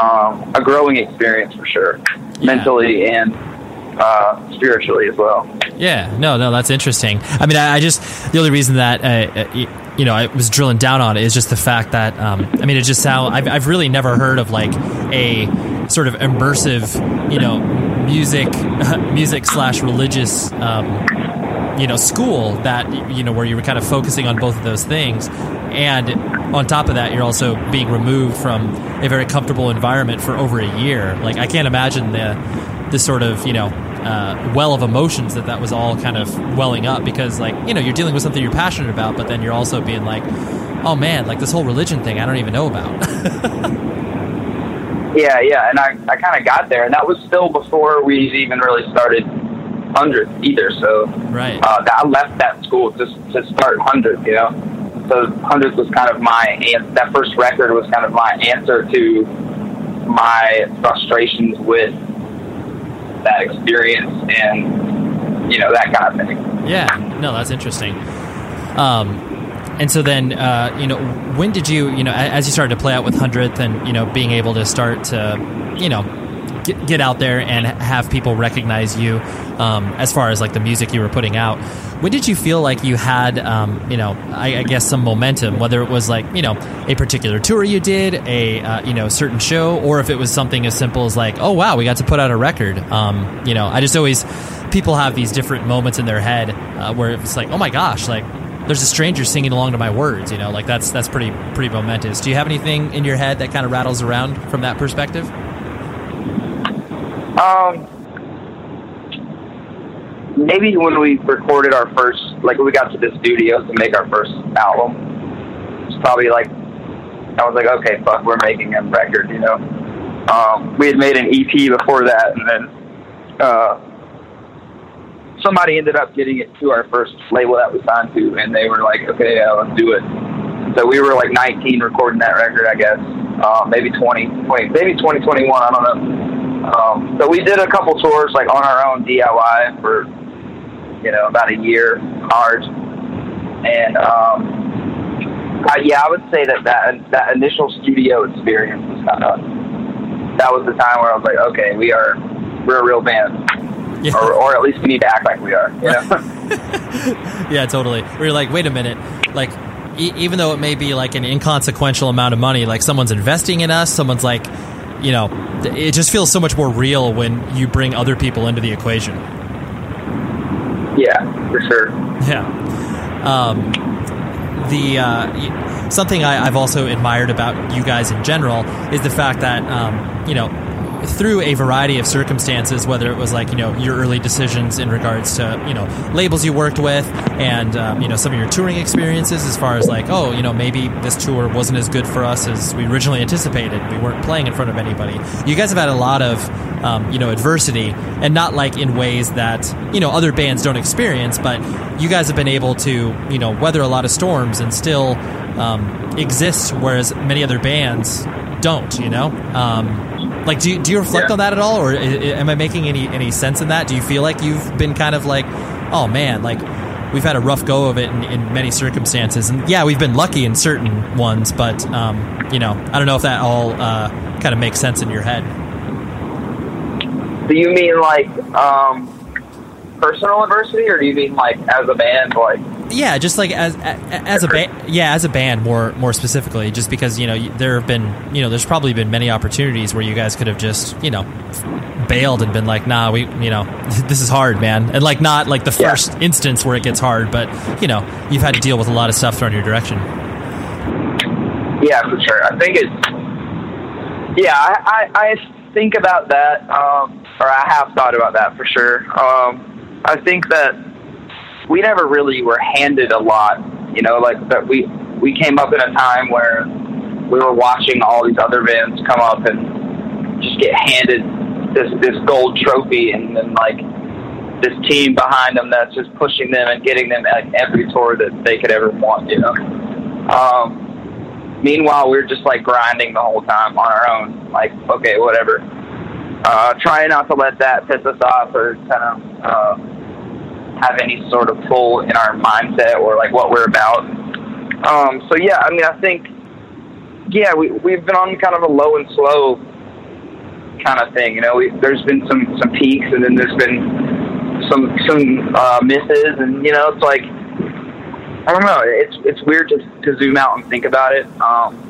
um, a growing experience for sure, yeah. mentally and uh, spiritually as well. Yeah, no, no, that's interesting. I mean, I, I just the only reason that uh, uh you know I was drilling down on is just the fact that um, I mean, it just sound I've, I've really never heard of like a sort of immersive, you know, music [laughs] music slash religious. Um, you know school that you know where you were kind of focusing on both of those things, and on top of that, you're also being removed from a very comfortable environment for over a year. Like I can't imagine the the sort of you know uh, well of emotions that that was all kind of welling up because like you know you're dealing with something you're passionate about, but then you're also being like, oh man, like this whole religion thing I don't even know about. [laughs] yeah, yeah, and I, I kind of got there, and that was still before we even really started Hundredth either. So right, uh, I left that school just to start Hundredth. You know, so Hundredth was kind of my and that first record was kind of my answer to my frustrations with that experience and you know that kind of thing. Yeah, no, that's interesting. Um, and so then, uh, you know, when did you, you know, as you started to play out with hundredth and you know being able to start to, you know, get, get out there and have people recognize you um, as far as like the music you were putting out. When did you feel like you had, um, you know, I, I, guess some momentum, whether it was like, you know, a particular tour you did, a, uh, you know, certain show, or if it was something as simple as like, oh, wow, we got to put out a record. Um, you know, I just always, people have these different moments in their head uh, where it's like, oh my gosh, like, there's a stranger singing along to my words, you know, like that's that's pretty pretty momentous. Do you have anything in your head that kind of rattles around from that perspective? Um, maybe when we recorded our first, like when we got to the studio to make our first album, it's probably like I was like, okay, fuck, we're making a record, you know. Um, we had made an EP before that, and then uh, somebody ended up getting it to our first label that we signed to, and they were like, okay, yeah, let's do it. So we were like 19 recording that record, I guess. Uh, maybe 20, 20, maybe 2021, I don't know. Um, so we did a couple tours like on our own DIY for you know about a year hard, and um, I, yeah, I would say that that that initial studio experience was kind of that was the time where I was like, okay, we are we're a real band. Yeah. Or, or at least we need to act like we are. You know? [laughs] yeah, totally. We're like, wait a minute, like e- even though it may be like an inconsequential amount of money, like someone's investing in us, someone's like you know, it just feels so much more real when you bring other people into the equation. Yeah, for sure. Yeah. Um, the uh, something I, have also admired about you guys in general is the fact that um, you know through a variety of circumstances, whether it was like you know your early decisions in regards to you know labels you worked with, and um, you know some of your touring experiences, as far as like oh you know maybe this tour wasn't as good for us as we originally anticipated. We weren't playing in front of anybody. You guys have had a lot of um, you know adversity, and not like in ways that you know other bands don't experience, but you guys have been able to you know weather a lot of storms and still um, exist, whereas many other bands don't. You know. Um, like, do you, do you reflect yeah. on that at all, or am I making any any sense in that? Do you feel like you've been kind of like, oh man, like we've had a rough go of it in, in many circumstances, and yeah, we've been lucky in certain ones, but um, you know, I don't know if that all uh, kind of makes sense in your head. Do you mean like um, personal adversity, or do you mean like as a band, like? Yeah, just like as as a band. Yeah, as a band, more more specifically, just because you know there have been you know there's probably been many opportunities where you guys could have just you know bailed and been like, nah, we you know [laughs] this is hard, man, and like not like the first yeah. instance where it gets hard, but you know you've had to deal with a lot of stuff thrown your direction. Yeah, for sure. I think it's yeah. I I, I think about that, um, or I have thought about that for sure. Um, I think that we never really were handed a lot. You know, like that we we came up in a time where we were watching all these other bands come up and just get handed this this gold trophy, and then like this team behind them that's just pushing them and getting them like every tour that they could ever want. You know. Um, meanwhile, we're just like grinding the whole time on our own. Like, okay, whatever. Uh, trying not to let that piss us off or kind of. Uh, have any sort of pull in our mindset or like what we're about. Um, so yeah, I mean, I think yeah, we we've been on kind of a low and slow kind of thing. You know, we, there's been some some peaks and then there's been some some uh, misses, and you know, it's like I don't know. It's it's weird to to zoom out and think about it. Um,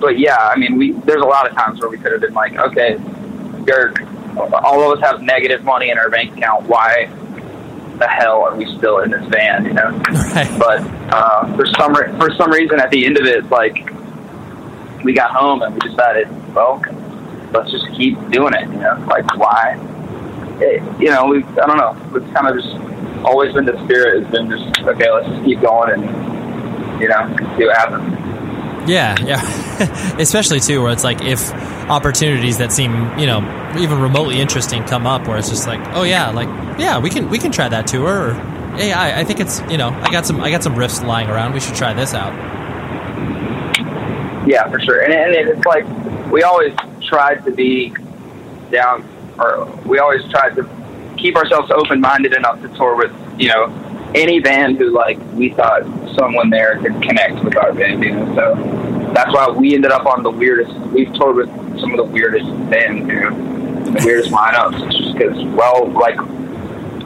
but yeah, I mean, we there's a lot of times where we could have been like, okay, you all of us have negative money in our bank account. Why the hell are we still in this band, you know? [laughs] Right. But uh, for some re- for some reason, at the end of it, like we got home and we decided, well, let's just keep doing it, you know? Like why? It, you know, we I don't know. It's kind of just always been the spirit. Has been just okay. Let's just keep going and you know see what happens. Yeah, yeah. [laughs] Especially too, where it's like if opportunities that seem you know even remotely interesting come up, where it's just like, oh yeah, like yeah, we can we can try that tour. Or hey, I, I think it's you know I got some I got some riffs lying around. We should try this out. Yeah, for sure. And, and it's like we always tried to be down, or we always tried to keep ourselves open minded enough to tour with you know any band who like we thought someone there could connect with our band. You know, so that's why we ended up on the weirdest. We've toured with some of the weirdest bands, know, the weirdest lineups, just because well, like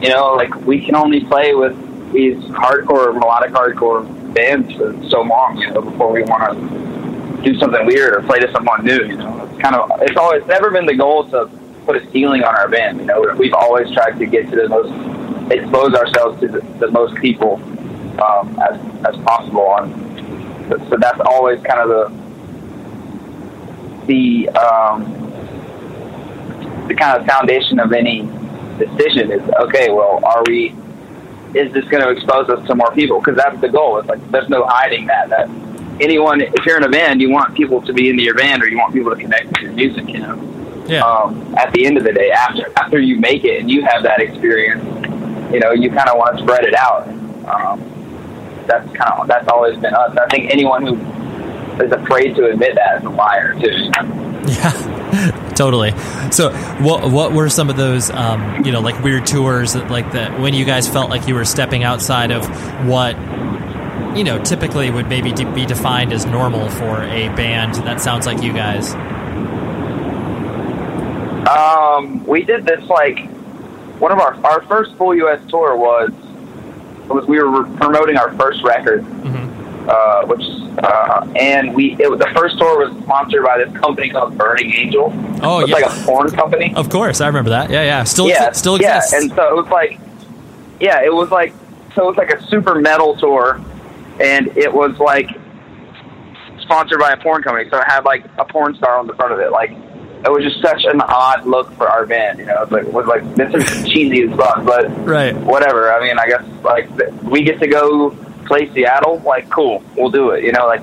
you know, like we can only play with these hardcore, melodic hardcore bands for so long, you know, before we want to do something weird or play to someone new. You know, it's kind of it's always never been the goal to put a ceiling on our band. You know, we've always tried to get to the most expose ourselves to the, the most people um, as as possible. On so that's always kind of the the um, the kind of foundation of any decision is okay. Well, are we? Is this going to expose us to more people? Because that's the goal. It's like there's no hiding that. That anyone, if you're in a band, you want people to be into your band, or you want people to connect with your music. You know. Yeah. Um, at the end of the day, after after you make it and you have that experience, you know, you kind of want to spread it out. Um, that's kind of that's always been us. I think anyone who is afraid to admit that is a liar too. Yeah, [laughs] totally. So, what what were some of those, um, you know, like weird tours, that, like that when you guys felt like you were stepping outside of what, you know, typically would maybe de- be defined as normal for a band? That sounds like you guys. Um, we did this like one of our our first full U.S. tour was was we were promoting our first record, uh, which uh, and we it, the first tour was sponsored by this company called Burning Angel. Oh, it's yeah. like a porn company. Of course, I remember that. Yeah, yeah. Still, yeah, still exists. Yeah, and so it was like, yeah, it was like, so it was like a super metal tour, and it was like sponsored by a porn company, so it had like a porn star on the front of it. Like, it was just such an odd look for our band, you know. It's like, it was like this is cheesy as fuck, but right. whatever. I mean, I guess like we get to go play Seattle. Like, cool, we'll do it. You know, like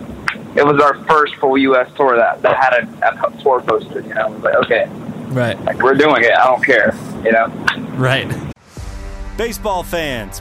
it was our first full U.S. tour that that had a, a tour poster. You know, it was like okay, Right. like we're doing it. I don't care. You know. Right. Baseball fans,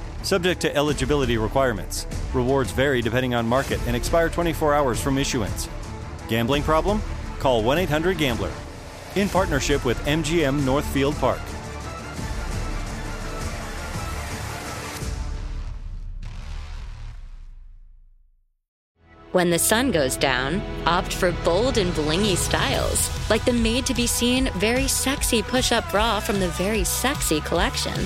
Subject to eligibility requirements. Rewards vary depending on market and expire 24 hours from issuance. Gambling problem? Call 1 800 Gambler. In partnership with MGM Northfield Park. When the sun goes down, opt for bold and blingy styles, like the made to be seen, very sexy push up bra from the Very Sexy collection.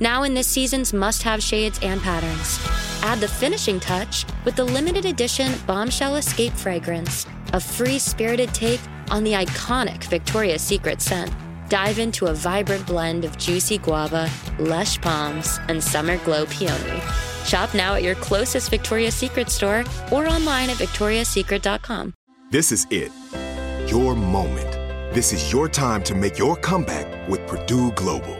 Now in this season's must have shades and patterns. Add the finishing touch with the limited edition Bombshell Escape fragrance, a free spirited take on the iconic Victoria's Secret scent. Dive into a vibrant blend of juicy guava, lush palms, and summer glow peony. Shop now at your closest Victoria's Secret store or online at victoriassecret.com. This is it. Your moment. This is your time to make your comeback with Purdue Global.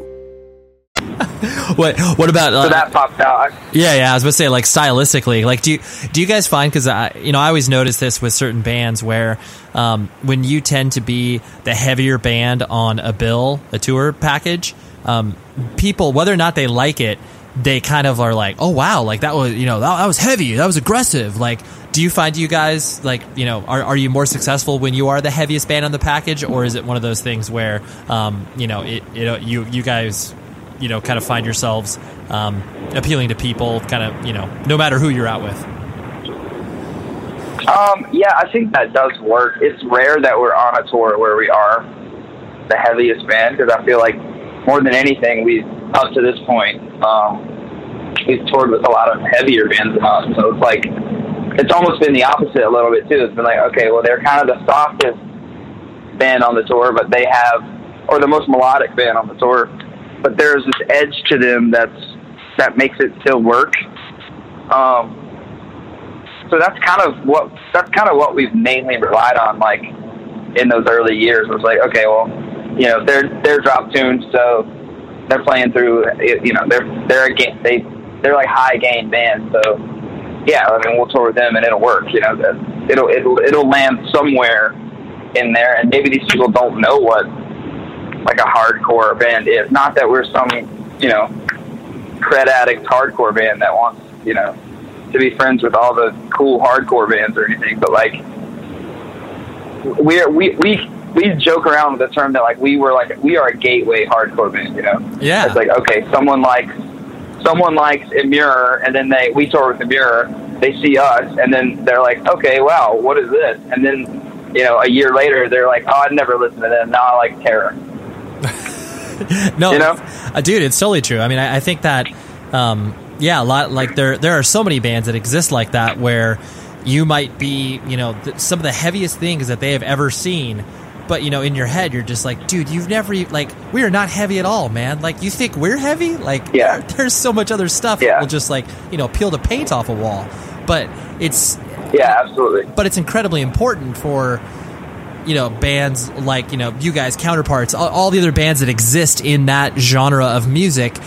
[laughs] what what about uh, So that popped out. Yeah, yeah. I was gonna say, like stylistically, like do you do you guys find because I you know I always notice this with certain bands where um, when you tend to be the heavier band on a bill, a tour package, um, people whether or not they like it, they kind of are like, oh wow, like that was you know that, that was heavy, that was aggressive. Like, do you find you guys like you know are are you more successful when you are the heaviest band on the package, or is it one of those things where um, you know it know you you guys you know kind of find yourselves um, appealing to people kind of you know no matter who you're out with Um, yeah, I think that does work. It's rare that we're on a tour where we are the heaviest band because I feel like more than anything, we up to this point, um, we've toured with a lot of heavier bands than us. So it's like it's almost been the opposite a little bit too. It's been like, okay, well, they're kind of the softest band on the tour, but they have, or the most melodic band on the tour, but there's this edge to them that's that makes it still work. Um, so that's kind of what that's kind of what we've mainly relied on, like in those early years. It was like, okay, well, you know, they're they're drop tuned, so they're playing through. You know, they're they're a they they're like high gain bands, so yeah, I mean, we'll tour with them and it'll work. You know, it'll it'll it'll land somewhere in there, and maybe these people don't know what like a hardcore band is. Not that we're some you know cred addict hardcore band that wants you know to be friends with all the cool hardcore bands or anything, but like we're we we we joke around with the term that like we were like we are a gateway hardcore band, you know. Yeah. It's like okay, someone likes someone likes a mirror and then they we tour with mirror they see us, and then they're like, okay, wow, what is this? And then you know a year later they're like, oh, I'd never listened to them. Now I like Terror. [laughs] no You know? uh, dude it's totally true i mean i, I think that um, yeah a lot like there there are so many bands that exist like that where you might be you know th- some of the heaviest things that they have ever seen but you know in your head you're just like dude you've never like we are not heavy at all man like you think we're heavy like Yeah. [laughs] there's so much other stuff that Yeah. will just like you know peel the paint off a wall but it's Yeah, absolutely. but it's incredibly important for you know bands like you know you guys counterparts all, all the other bands that exist in that genre of music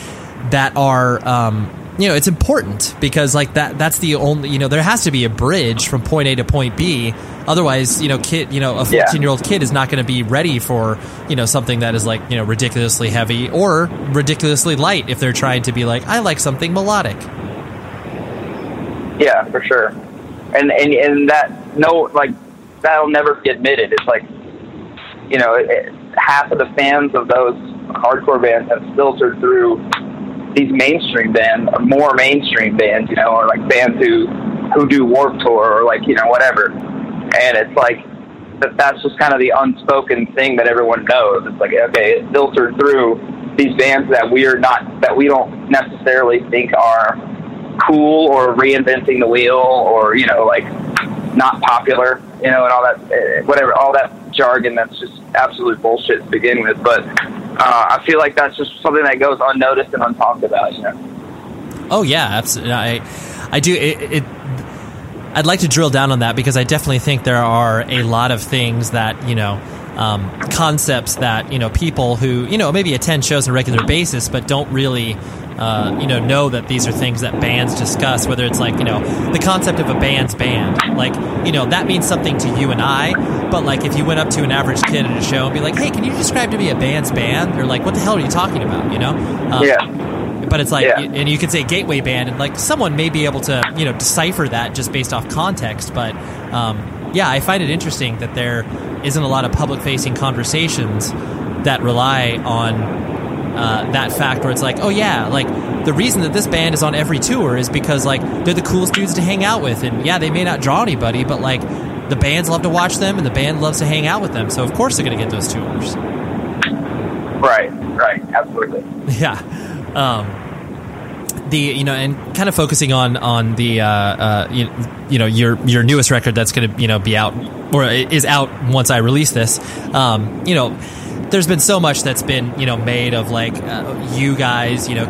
that are um you know it's important because like that that's the only you know there has to be a bridge from point A to point B. Otherwise you know kid you know a 14 year old kid is not going to be ready for you know something that is like you know ridiculously heavy or ridiculously light if they're trying to be like I like something melodic. Yeah, for sure. And and and that no like that'll never be admitted. It's like you know, it, half of the fans of those hardcore bands have filtered through these mainstream bands, or more mainstream bands, you know, or like bands who who do Warped Tour or like you know whatever. And it's like that that's just kind of the unspoken thing that everyone knows. It's like okay, it filtered through these bands that we are not that we don't necessarily think are cool or reinventing the wheel or you know like not popular you know and all that eh, whatever all that jargon that's just absolute bullshit to begin with but uh, I feel like that's just something that goes unnoticed and untalked about you know Oh yeah, absolutely. I I do it, it. I'd like to drill down on that because I definitely think there are a lot of things that you know. Um, concepts that you know people who you know maybe attend shows on a regular basis but don't really uh, you know, know that these are things that bands discuss. Whether it's like you know the concept of a band's band, like you know that means something to you and I. But like if you went up to an average kid at a show and be like, "Hey, can you describe to me a band's band?" They're like, "What the hell are you talking about?" You know? Um, yeah. But it's like, Yeah. and you could say gateway band, and like someone may be able to, you know, decipher that just based off context. But um, yeah, I find it interesting that there isn't a lot of public-facing conversations that rely on uh, that fact where it's like, oh yeah, like the reason that this band is on every tour is because like they're the coolest dudes to hang out with, and yeah, they may not draw anybody, but like the bands love to watch them, and the band loves to hang out with them, so of course they're gonna get those tours. Right, right, absolutely. [laughs] Yeah. Um, the you know, and kind of focusing on on the uh, uh, you, you know your your newest record that's going to you know be out or is out once I release this. Um, you know, there's been so much that's been you know made of like uh, you guys you know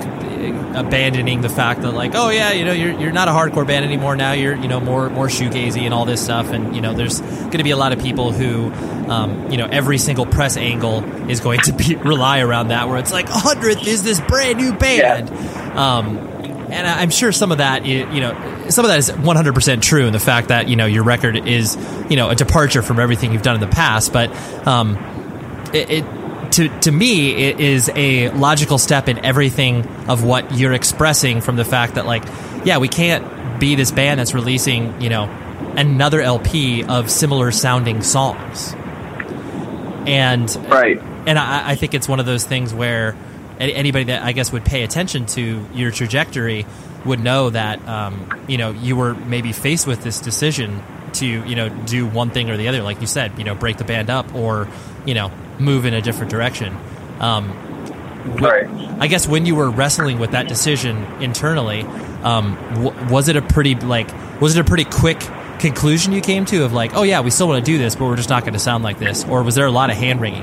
abandoning the fact that like oh yeah you know you're you're not a hardcore band anymore. Now you're you know more more shoegazy and all this stuff. And you know there's going to be a lot of people who um, you know every single press angle is going to be [laughs] rely around that where it's like Hundredth is this brand new band. Um, and I'm sure some of that, you know, some of that is 100% true in the fact that you know your record is, you know, a departure from everything you've done in the past. But um, it, it to to me it is a logical step in everything of what you're expressing from the fact that like, yeah, we can't be this band that's releasing, you know, another LP of similar sounding songs. And right, and I, I think it's one of those things where anybody that I guess would pay attention to your trajectory would know that um, you know you were maybe faced with this decision to you know do one thing or the other, like you said, you know, break the band up or you know move in a different direction. Um, wh- I guess when you were wrestling with that decision internally, um, w- was it a pretty like was it a pretty quick conclusion you came to of like, oh yeah, we still want to do this, but we're just not going to sound like this, or was there a lot of hand wringing?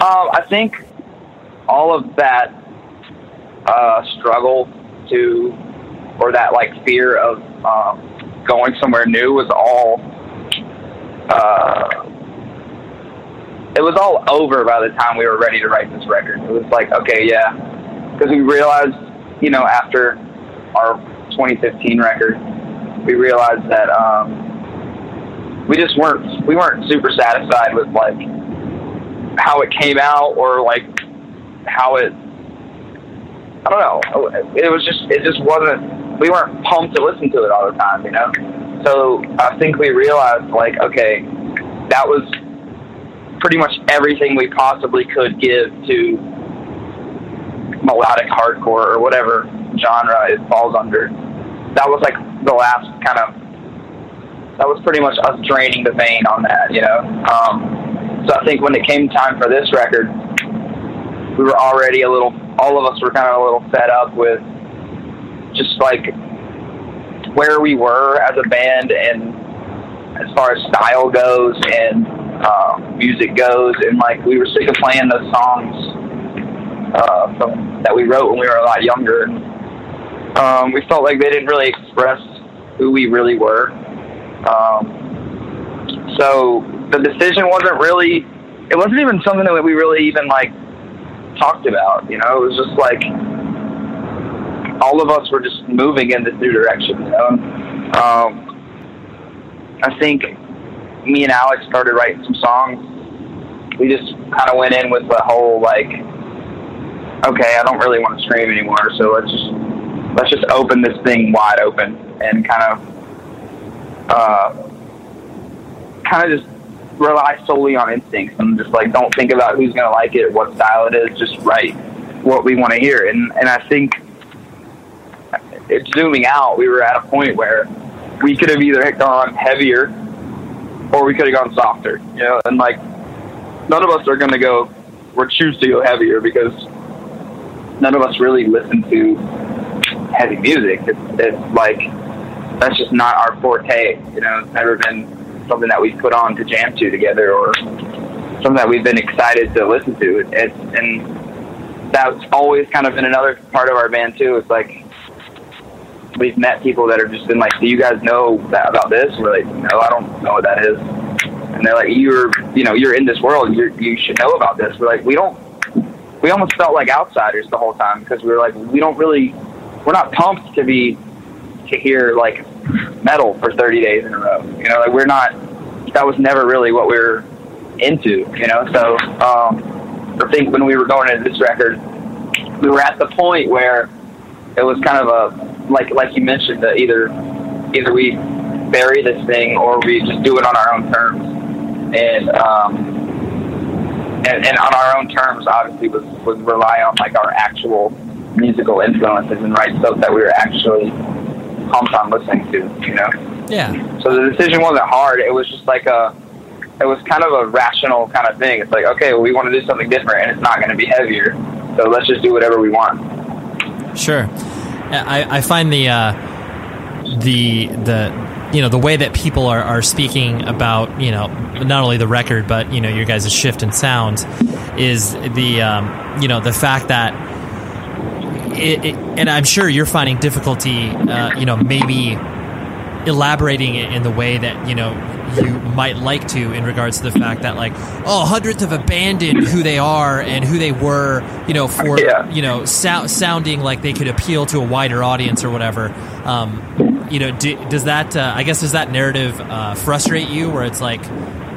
Um, I think all of that uh, struggle to, or that like fear of um, going somewhere new was all, uh, it was all over by the time we were ready to write this record. It was like, okay, yeah, because we realized, you know, after our 2015 record, we realized that um, we just weren't we weren't super satisfied with like how it came out or like how it I don't know. It was just it just wasn't we weren't pumped to listen to it all the time, you know? So I think we realized like, okay, that was pretty much everything we possibly could give to melodic hardcore or whatever genre it falls under. That was like the last kind of that was pretty much us draining the vein on that, you know. Um, so I think when it came time for this record, we were already a little. All of us were kind of a little fed up with just like where we were as a band, and as far as style goes and uh, music goes, and like we were sick of playing those songs uh, from that we wrote when we were a lot younger. And, um, we felt like they didn't really express who we really were. Um, so the decision wasn't really, it wasn't even something that we really even like talked about. You know, it was just like all of us were just moving in this new direction. You know, um, I think me and Alex started writing some songs. We just kind of went in with the whole like, okay, I don't really want to scream anymore, so let's just let's just open this thing wide open and kind of uh, kind of just rely solely on instincts and just like don't think about who's gonna like it, what style it is, just write what we want to hear. And and I think zooming out. We were at a point where we could have either gone heavier or we could have gone softer. You know, and like none of us are gonna go or choose to go heavier because none of us really listen to heavy music. It's, it's like that's just not our forte. You know, it's never been something that we've put on to jam to together or something that we've been excited to listen to. It, it's, and that's always kind of been another part of our band too. It's like we've met people that have just been like, "Do you guys know that about this?" And we're like, "No, I don't know what that is." And they're like, "You're, you know, you're in this world. You you should know about this." We're like, "We don't." We almost felt like outsiders the whole time because we were like, we don't really, we're not pumped to be to hear like metal for 30 days in a row. You know, like we're not. That was never really what we were into. You know, so um, I think when we were going into this record, we were at the point where it was kind of a like like you mentioned that either either we bury this thing or we just do it on our own terms. And um and, and on our own terms obviously was was rely on like our actual musical influences and write stuff that we were actually pumped on listening to you know? Yeah. so the decision wasn't hard. It was just like a it was kind of a rational kind of thing. It's like okay well, we want to do something different and it's not going to be heavier. So let's just do whatever we want. Sure. I, I find the uh, the the you know the way that people are, are speaking about you know not only the record but you know your guys' shift in sound is the um, you know the fact that it, it, and I'm sure you're finding difficulty uh, you know maybe elaborating it in the way that you know you might like to in regards to the fact that like oh Hundredth have abandoned who they are and who they were you know for Yeah. you know sou- sounding like they could appeal to a wider audience or whatever um, you know do, does that uh, I guess does that narrative uh, frustrate you where it's like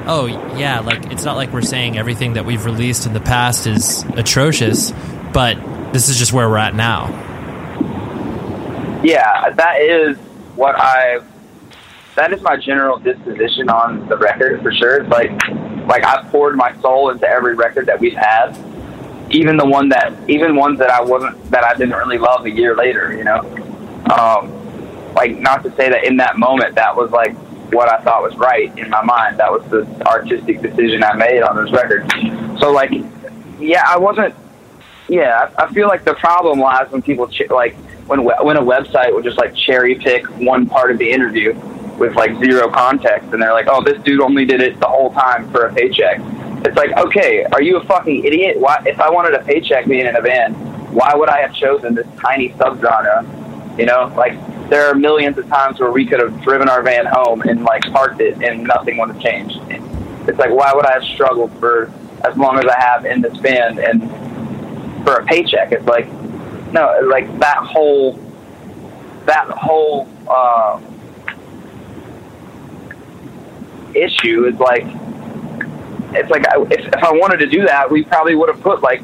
oh yeah like it's not like we're saying everything that we've released in the past is atrocious but this is just where we're at now yeah, that is what I. That is my general disposition on the record for sure. It's like, like I've poured my soul into every record that we've had, even the one that, even ones that I wasn't, that I didn't really love a year later. You know, um, like not to say that in that moment that was like what I thought was right in my mind. That was the artistic decision I made on this record. So like, yeah, I wasn't yeah, I I feel like the problem lies when people ch- like when when a website would just like cherry pick one part of the interview with like zero context, and they're like, "Oh, this dude only did it the whole time for a paycheck." It's like, okay, are you a fucking idiot? Why, if I wanted a paycheck being in a band, why would I have chosen this tiny subgenre? You know, like there are millions of times where we could have driven our van home and like parked it, and nothing would have changed. It's like, why would I have struggled for as long as I have in this band and for a paycheck. It's like no, like that whole that whole uh, issue is like it's like I, if, if I wanted to do that, we probably would have put like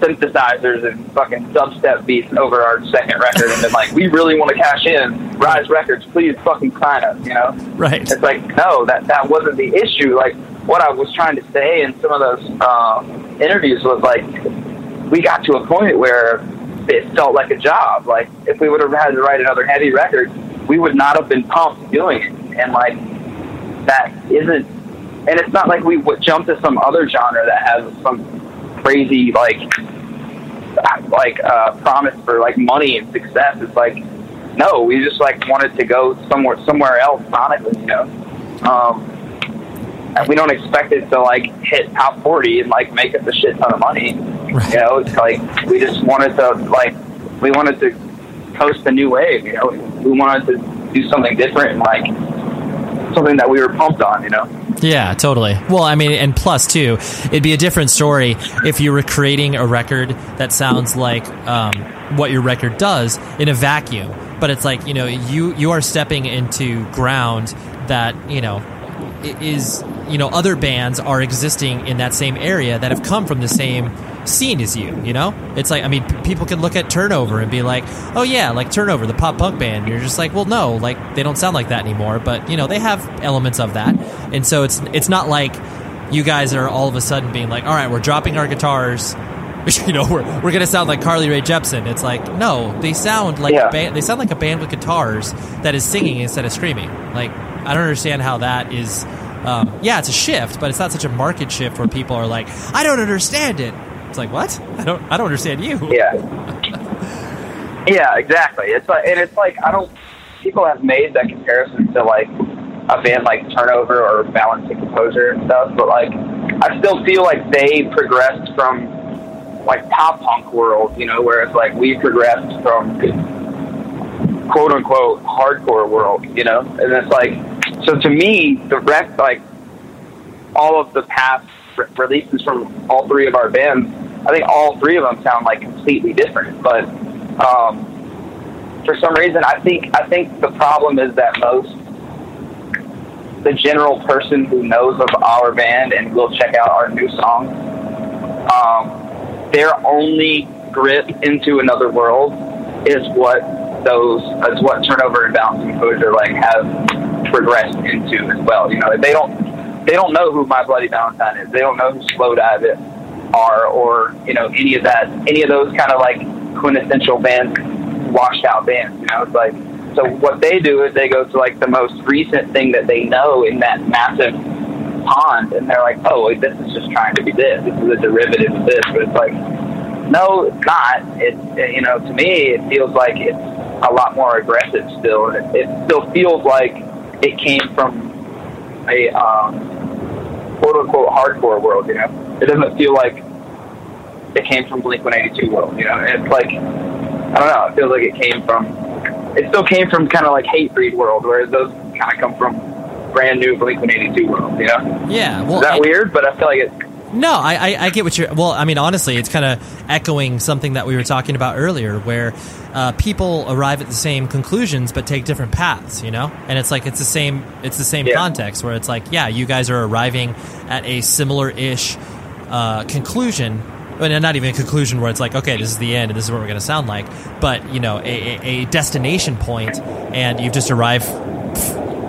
synthesizers and fucking dubstep beats over our second record and been like, we really want to cash in. Rise Records, please fucking sign us. You know, right it's like no, that that wasn't the issue. Like what I was trying to say in some of those um, interviews was like we got to a point where it felt like a job. Like if we would have had to write another heavy record, we would not have been pumped doing it. And like that isn't, and it's not like we would jump to some other genre that has some crazy like like uh, promise for like money and success. It's like no, we just like wanted to go somewhere somewhere else sonically, you know. Um, and we don't expect it to like hit top forty and like make us a shit ton of money. You know, it's like we just wanted to like we wanted to coast a new wave. You know, we wanted to do something different and like something that we were pumped on. You know. Yeah, totally. Well, I mean, and plus too, it'd be a different story if you were creating a record that sounds like um, what your record does in a vacuum. But it's like you know, you you are stepping into ground that you know is you know other bands are existing in that same area that have come from the same scene as you you know? It's like i mean p- people can look at turnover and be like oh yeah like turnover the pop punk band. And you're just like well no like they don't sound like that anymore. But you know they have elements of that. And so it's it's not like you guys are all of a sudden being like all right we're dropping our guitars. [laughs] You know we're, we're gonna sound like Carly Rae Jepsen. It's like no they sound like a band they sound like a band with guitars that is singing instead of screaming. Like i don't understand how that is um, yeah it's a shift but it's not such a market shift where people are like i don't understand it it's like what i don't i don't understand you Yeah. yeah, exactly. It's like, and it's like I don't. People have made that comparison to like a band like Turnover or Balance and Composure and stuff, but like I still feel like they progressed from like pop punk world, you know, whereas like we progressed from quote unquote hardcore world, you know, and it's like so to me the rest like all of the past re- releases from all three of our bands I think all three of them sound like completely different. But um, for some reason, I think I think the problem is that most the general person who knows of our band and will check out our new song, um, their only grip into another world is what those is what turnover and Balance and Composure like have progressed into as well. You know, they don't they don't know who My Bloody Valentine is. They don't know who Slowdive are, or you know any of that, any of those kind of like quintessential bands, washed out bands. You know, it's like so what they do is they go to like the most recent thing that they know in that massive pond, and they're like, oh, this is just trying to be this. This is a derivative of this, but it's like, no, it's not. It, you know, to me, it feels like it's a lot more aggressive still, and it, it still feels like it came from a um, quote unquote hardcore world. You know, it doesn't feel like it came from Blink One Eighty Two world. You know, it's like I don't know. It feels like it came from it still came from kind of like Hatebreed world, whereas those kind of come from brand new Blink One Eighty Two world. You know? Yeah. Well, is that I, weird? But I feel like it. No, I, I, I, get what you're. Well, I mean, honestly, it's kind of echoing something that we were talking about earlier, where uh, people arrive at the same conclusions but take different paths. You know, and it's like it's the same. It's the same yeah. context where it's like, yeah, you guys are arriving at a similar-ish uh, conclusion, and not even a conclusion where it's like, okay, this is the end and this is what we're going to sound like, but you know, a, a destination point, and you've just arrived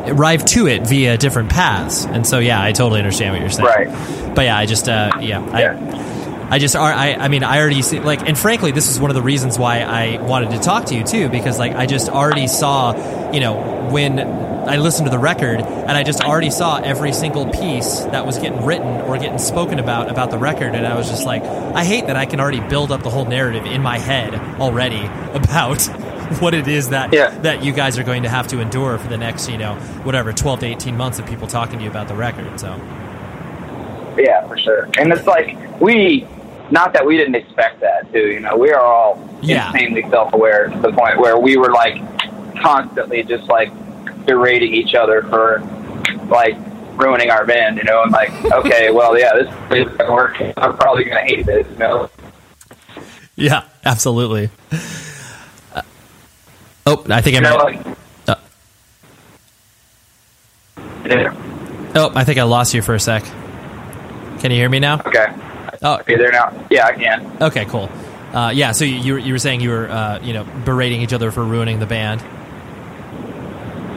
arrived to it via different paths. And so, yeah, I totally understand what you're saying. Right. But yeah, I just, uh, yeah, yeah. I, I just I I mean I already see like and frankly this is one of the reasons why I wanted to talk to you too because like I just already saw you know when I listened to the record and I just already saw every single piece that was getting written or getting spoken about about the record and I was just like I hate that I can already build up the whole narrative in my head already [laughs] about [laughs] what it is that yeah. that you guys are going to have to endure for the next, you know, whatever 12 to 18 months of people talking to you about the record. So Yeah, for sure. And it's like we not that we didn't expect that too, you know. We are all yeah. insanely self-aware to the point where we were like constantly just like berating each other for like ruining our band, you know, and like, [laughs] okay, well, yeah, this is gonna work. I'm probably gonna hate this, you know. Yeah, absolutely. Oh, I think I might. Uh, yeah. oh, I think I lost you for a sec. Can you hear me now? Okay. Oh, Okay, there now. Yeah, I can. Okay, cool. Uh, yeah, so you you were, you were saying you were uh, you know berating each other for ruining the band.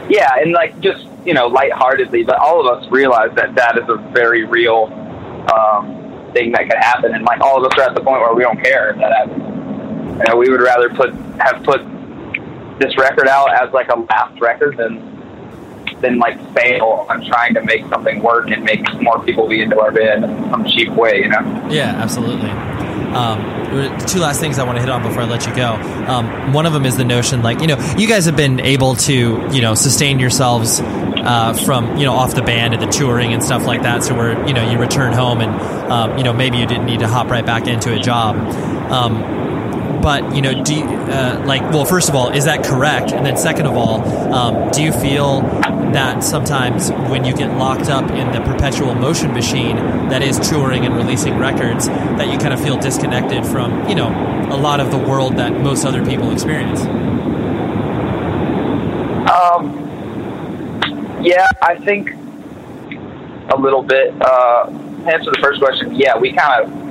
Yeah, and like just you know, lightheartedly, but all of us realize that that is a very real um, thing that could happen, and like all of us are at the point where we don't care if that happens. You know, we would rather put have put this record out as like a last record than than like fail on trying to make something work and make more people be into our band in some cheap way, you know. Yeah, absolutely. Um, two last things I want to hit on before I let you go. Um, one of them is the notion, like you know, you guys have been able to you know sustain yourselves uh, from you know off the band and the touring and stuff like that. So where you know you return home and um, you know maybe you didn't need to hop right back into a job. But you know, do you, uh, like well, first of all, is that correct? And then second of all, um, do you feel that sometimes when you get locked up in the perpetual motion machine that is touring and releasing records, that you kind of feel disconnected from you know a lot of the world that most other people experience? Um, yeah, I think a little bit. Uh, answer the first question, yeah, we kind of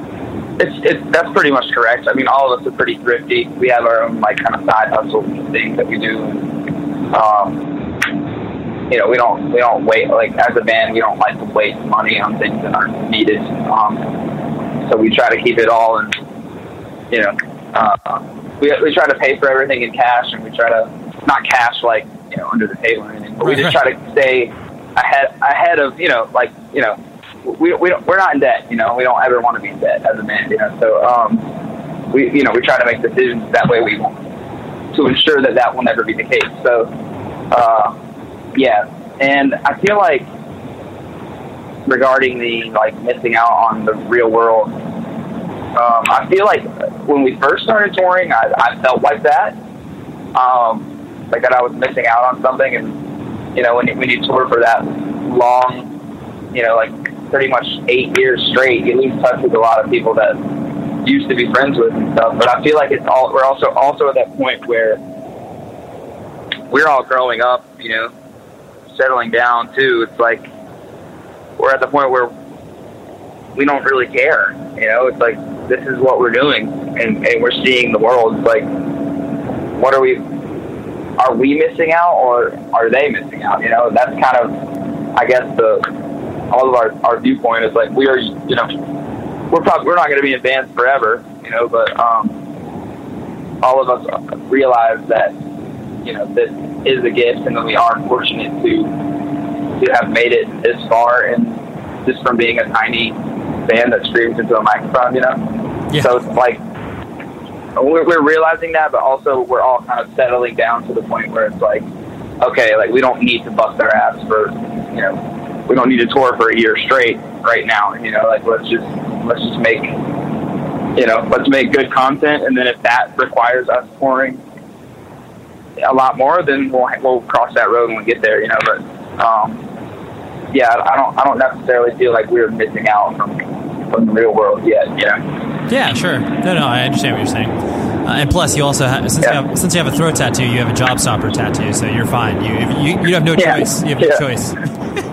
it's it's that's pretty much correct. I mean, all of us are pretty thrifty. We have our own like kind of side hustle things that we do. Um, you know, we don't we don't wait like as a band. We don't like to waste money on things that aren't needed. Um, so we try to keep it all in. You know, uh, we we try to pay for everything in cash, and we try to not cash like you know under the table or anything, but we just try to stay ahead ahead of you know like you know we we don't, we're not in debt. You know, we don't ever want to be in debt as a band. You know, so um, we you know we try to make decisions that way we want to ensure that that will never be the case. So uh, yeah, and I feel like regarding the like missing out on the real world. Um, I feel like when we first started touring, I, I felt like that, um, like that I was missing out on something, and you know, when you, when you tour for that long, you know, like pretty much eight years straight, you lose touch with a lot of people that used to be friends with and stuff. But I feel like it's all we're also also at that point where we're all growing up, you know, settling down too. It's like we're at the point where we don't really care. You know, it's like this is what we're doing, and and we're seeing the world. It's like, what are we? Are we missing out, or are they missing out? You know, that's kind of, I guess, the all of our our viewpoint is like we are. You know, we're probably we're not going to be in bands forever. You know, but um, all of us realize that you know this is a gift, and that we are fortunate to to have made it this far, and just from being a tiny band that screams into a microphone, you know. Yeah. So it's like we're, we're realizing that, but also we're all kind of settling down to the point where it's like, okay, like we don't need to bust our ass for, you know, we don't need to tour for a year straight right now. You know, like let's just let's just make, you know, let's make good content, and then if that requires us touring a lot more, then we'll we'll cross that road when we get there. You know, but um, yeah, I don't I don't necessarily feel like we're missing out from from the real world yet. You know. Yeah, sure. No, no, I understand what you're saying. Uh, and plus, you also have since, you have since you have a throat tattoo, you have a job stopper tattoo, so you're fine. You you, you have no Yeah. choice. You have no Yeah. choice. [laughs]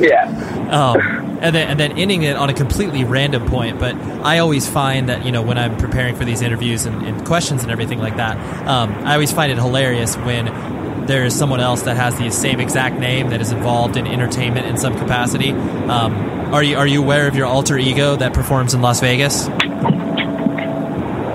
Yeah. Um, and then and then ending it on a completely random point. But I always find that you know when I'm preparing for these interviews and, and questions and everything like that, um, I always find it hilarious when there is someone else that has the same exact name that is involved in entertainment in some capacity. Um, are you are you aware of your alter ego that performs in Las Vegas?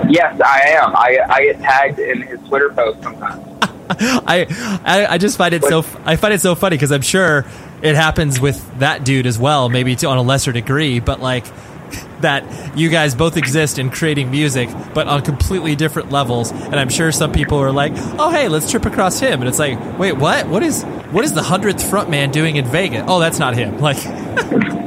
Yes, I am. I I get tagged in his Twitter post sometimes. [laughs] I, I I just find it so I find it so funny because I'm sure it happens with that dude as well, maybe to, on a lesser degree, but like [laughs] that you guys both exist in creating music, but on completely different levels. And I'm sure some people are like, "Oh, hey, let's trip across him," and it's like, "Wait, what? What is what is the Hundredth frontman doing in Vegas? Oh, that's not him." [laughs] Like,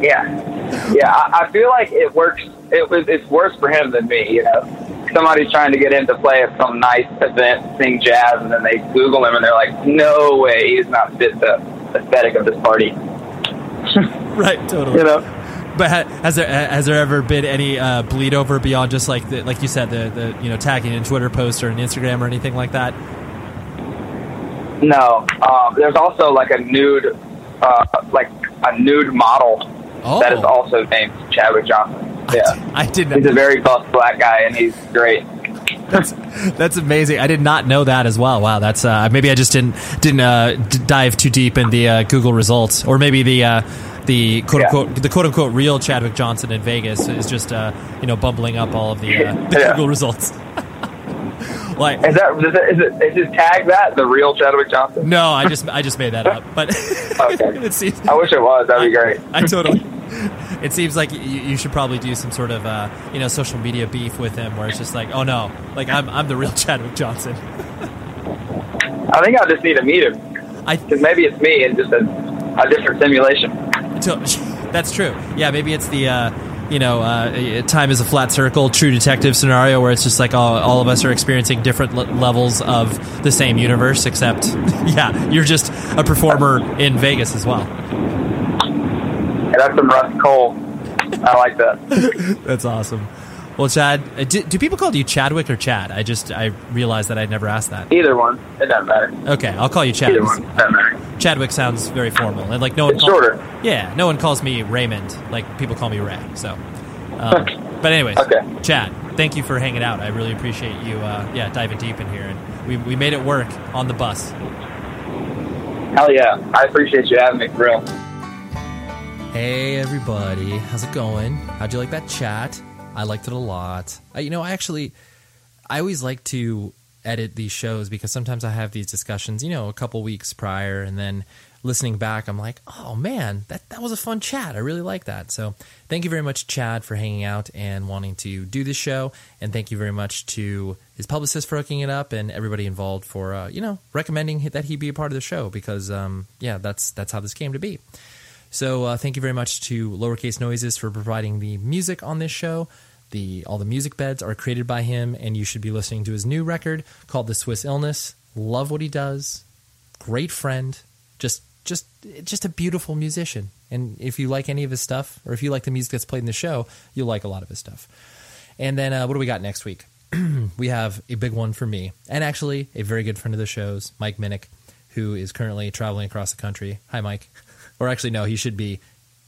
Yeah, yeah. I, I feel like it works. It was. It's worse for him than me. You know, somebody's trying to get in to play at some nice event, sing jazz, and then they Google him and they're like, "No way, he's not fit the aesthetic of this party." [laughs] right, totally. You know. But ha- has there has there ever been any uh, bleed over beyond just like the, like you said the, the you know tagging in Twitter post or an Instagram or anything like that? No. Um, there's also like a nude, uh, like a nude model Oh. that is also named Chadwick Johnson. Yeah, I didn't. He's a very buff black guy, and he's great. That's that's amazing. I did not know that as well. Wow, that's uh, maybe I just didn't didn't uh, d- dive too deep in the uh, Google results, or maybe the uh, the quote Yeah. unquote the quote unquote real Chadwick Johnson in Vegas is just uh, you know bumbling up all of the, uh, the Yeah. Google results. [laughs] like Is that is it, is it tag that the real Chadwick Johnson? no, I just I just made that up, but [laughs] Okay. [laughs] it seems I wish it was. That'd be great. I totally. It seems like you, you should probably do some sort of uh, you know social media beef with him, where it's just like, oh no, like I'm I'm the real [laughs] Chadwick Johnson. I think I just need to meet him. I because maybe it's me and just a, a different simulation. [laughs] That's true. Yeah, maybe it's the uh, you know uh, time is a flat circle, True Detective scenario where it's just like all, all of us are experiencing different le- levels of the same universe, except [laughs] yeah, you're just a performer in Vegas as well. And that's some Rust Cohle. I like that. [laughs] That's awesome. Well, Chad, uh, do, do people call you Chadwick or Chad? I just I realized that I'd never asked that. Either one. It doesn't matter. Okay, I'll call you Chad. Either one. Doesn't matter. Chadwick sounds very formal, and like no one It's calls, shorter. Yeah, no one calls me Raymond. Like people call me Ray. So, um, but anyways, Okay. Chad, thank you for hanging out. I really appreciate you. Uh, yeah, diving deep in here, and we we made it work on the bus. Hell yeah. I appreciate you having me for real. Hey everybody, how's it going? How'd you like that chat? I liked it a lot. Uh, you know, I actually, I always like to edit these shows because sometimes I have these discussions, you know, a couple weeks prior, and then listening back, I'm like, oh man, that that was a fun chat. I really like that. So thank you very much, Chad, for hanging out and wanting to do this show, and thank you very much to his publicist for hooking it up, and everybody involved for uh, you know recommending that he be a part of the show because um, yeah, that's that's how this came to be. So uh, thank you very much to Lowercase Noises for providing the music on this show. The all the music beds are created by him, and you should be listening to his new record called "The Swiss Illness." Love what he does. Great friend. Just just just a beautiful musician. And if you like any of his stuff, or if you like the music that's played in the show, you'll like a lot of his stuff. And then uh, what do we got next week? [clears throat] we have a big one for me, and actually a very good friend of the show's, Mike Minnick, who is currently traveling across the country. Hi, Mike. Or actually, no, he should be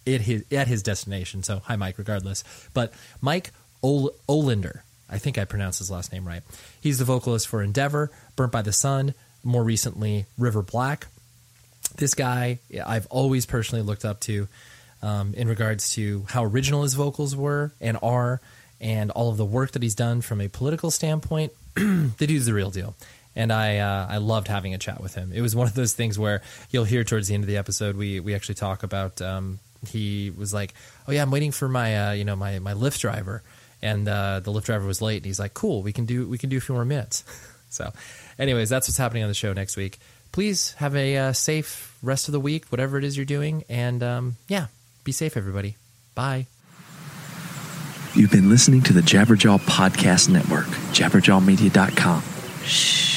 at his, at his destination. So, hi, Mike, regardless. But Mike Ol- I think I pronounced his last name right. He's the vocalist for Endeavor, Burnt by the Sun, more recently, River Black. This guy, I've always personally looked up to um, in regards to how original his vocals were and are, and all of the work that he's done from a political standpoint. [clears throat] the dude's the real deal. And I, uh, I loved having a chat with him. It was one of those things where you'll hear towards the end of the episode, we, we actually talk about. Um, he was like, "Oh yeah, I'm waiting for my, uh, you know, my my Lyft driver," and uh, the Lyft driver was late. And he's like, "Cool, we can do we can do a few more minutes." [laughs] so, anyways, that's what's happening on the show next week. Please have a uh, safe rest of the week, whatever it is you're doing, and um, yeah, be safe, everybody. Bye. You've been listening to the Jabberjaw Podcast Network, jabberjawmedia.com. Shh.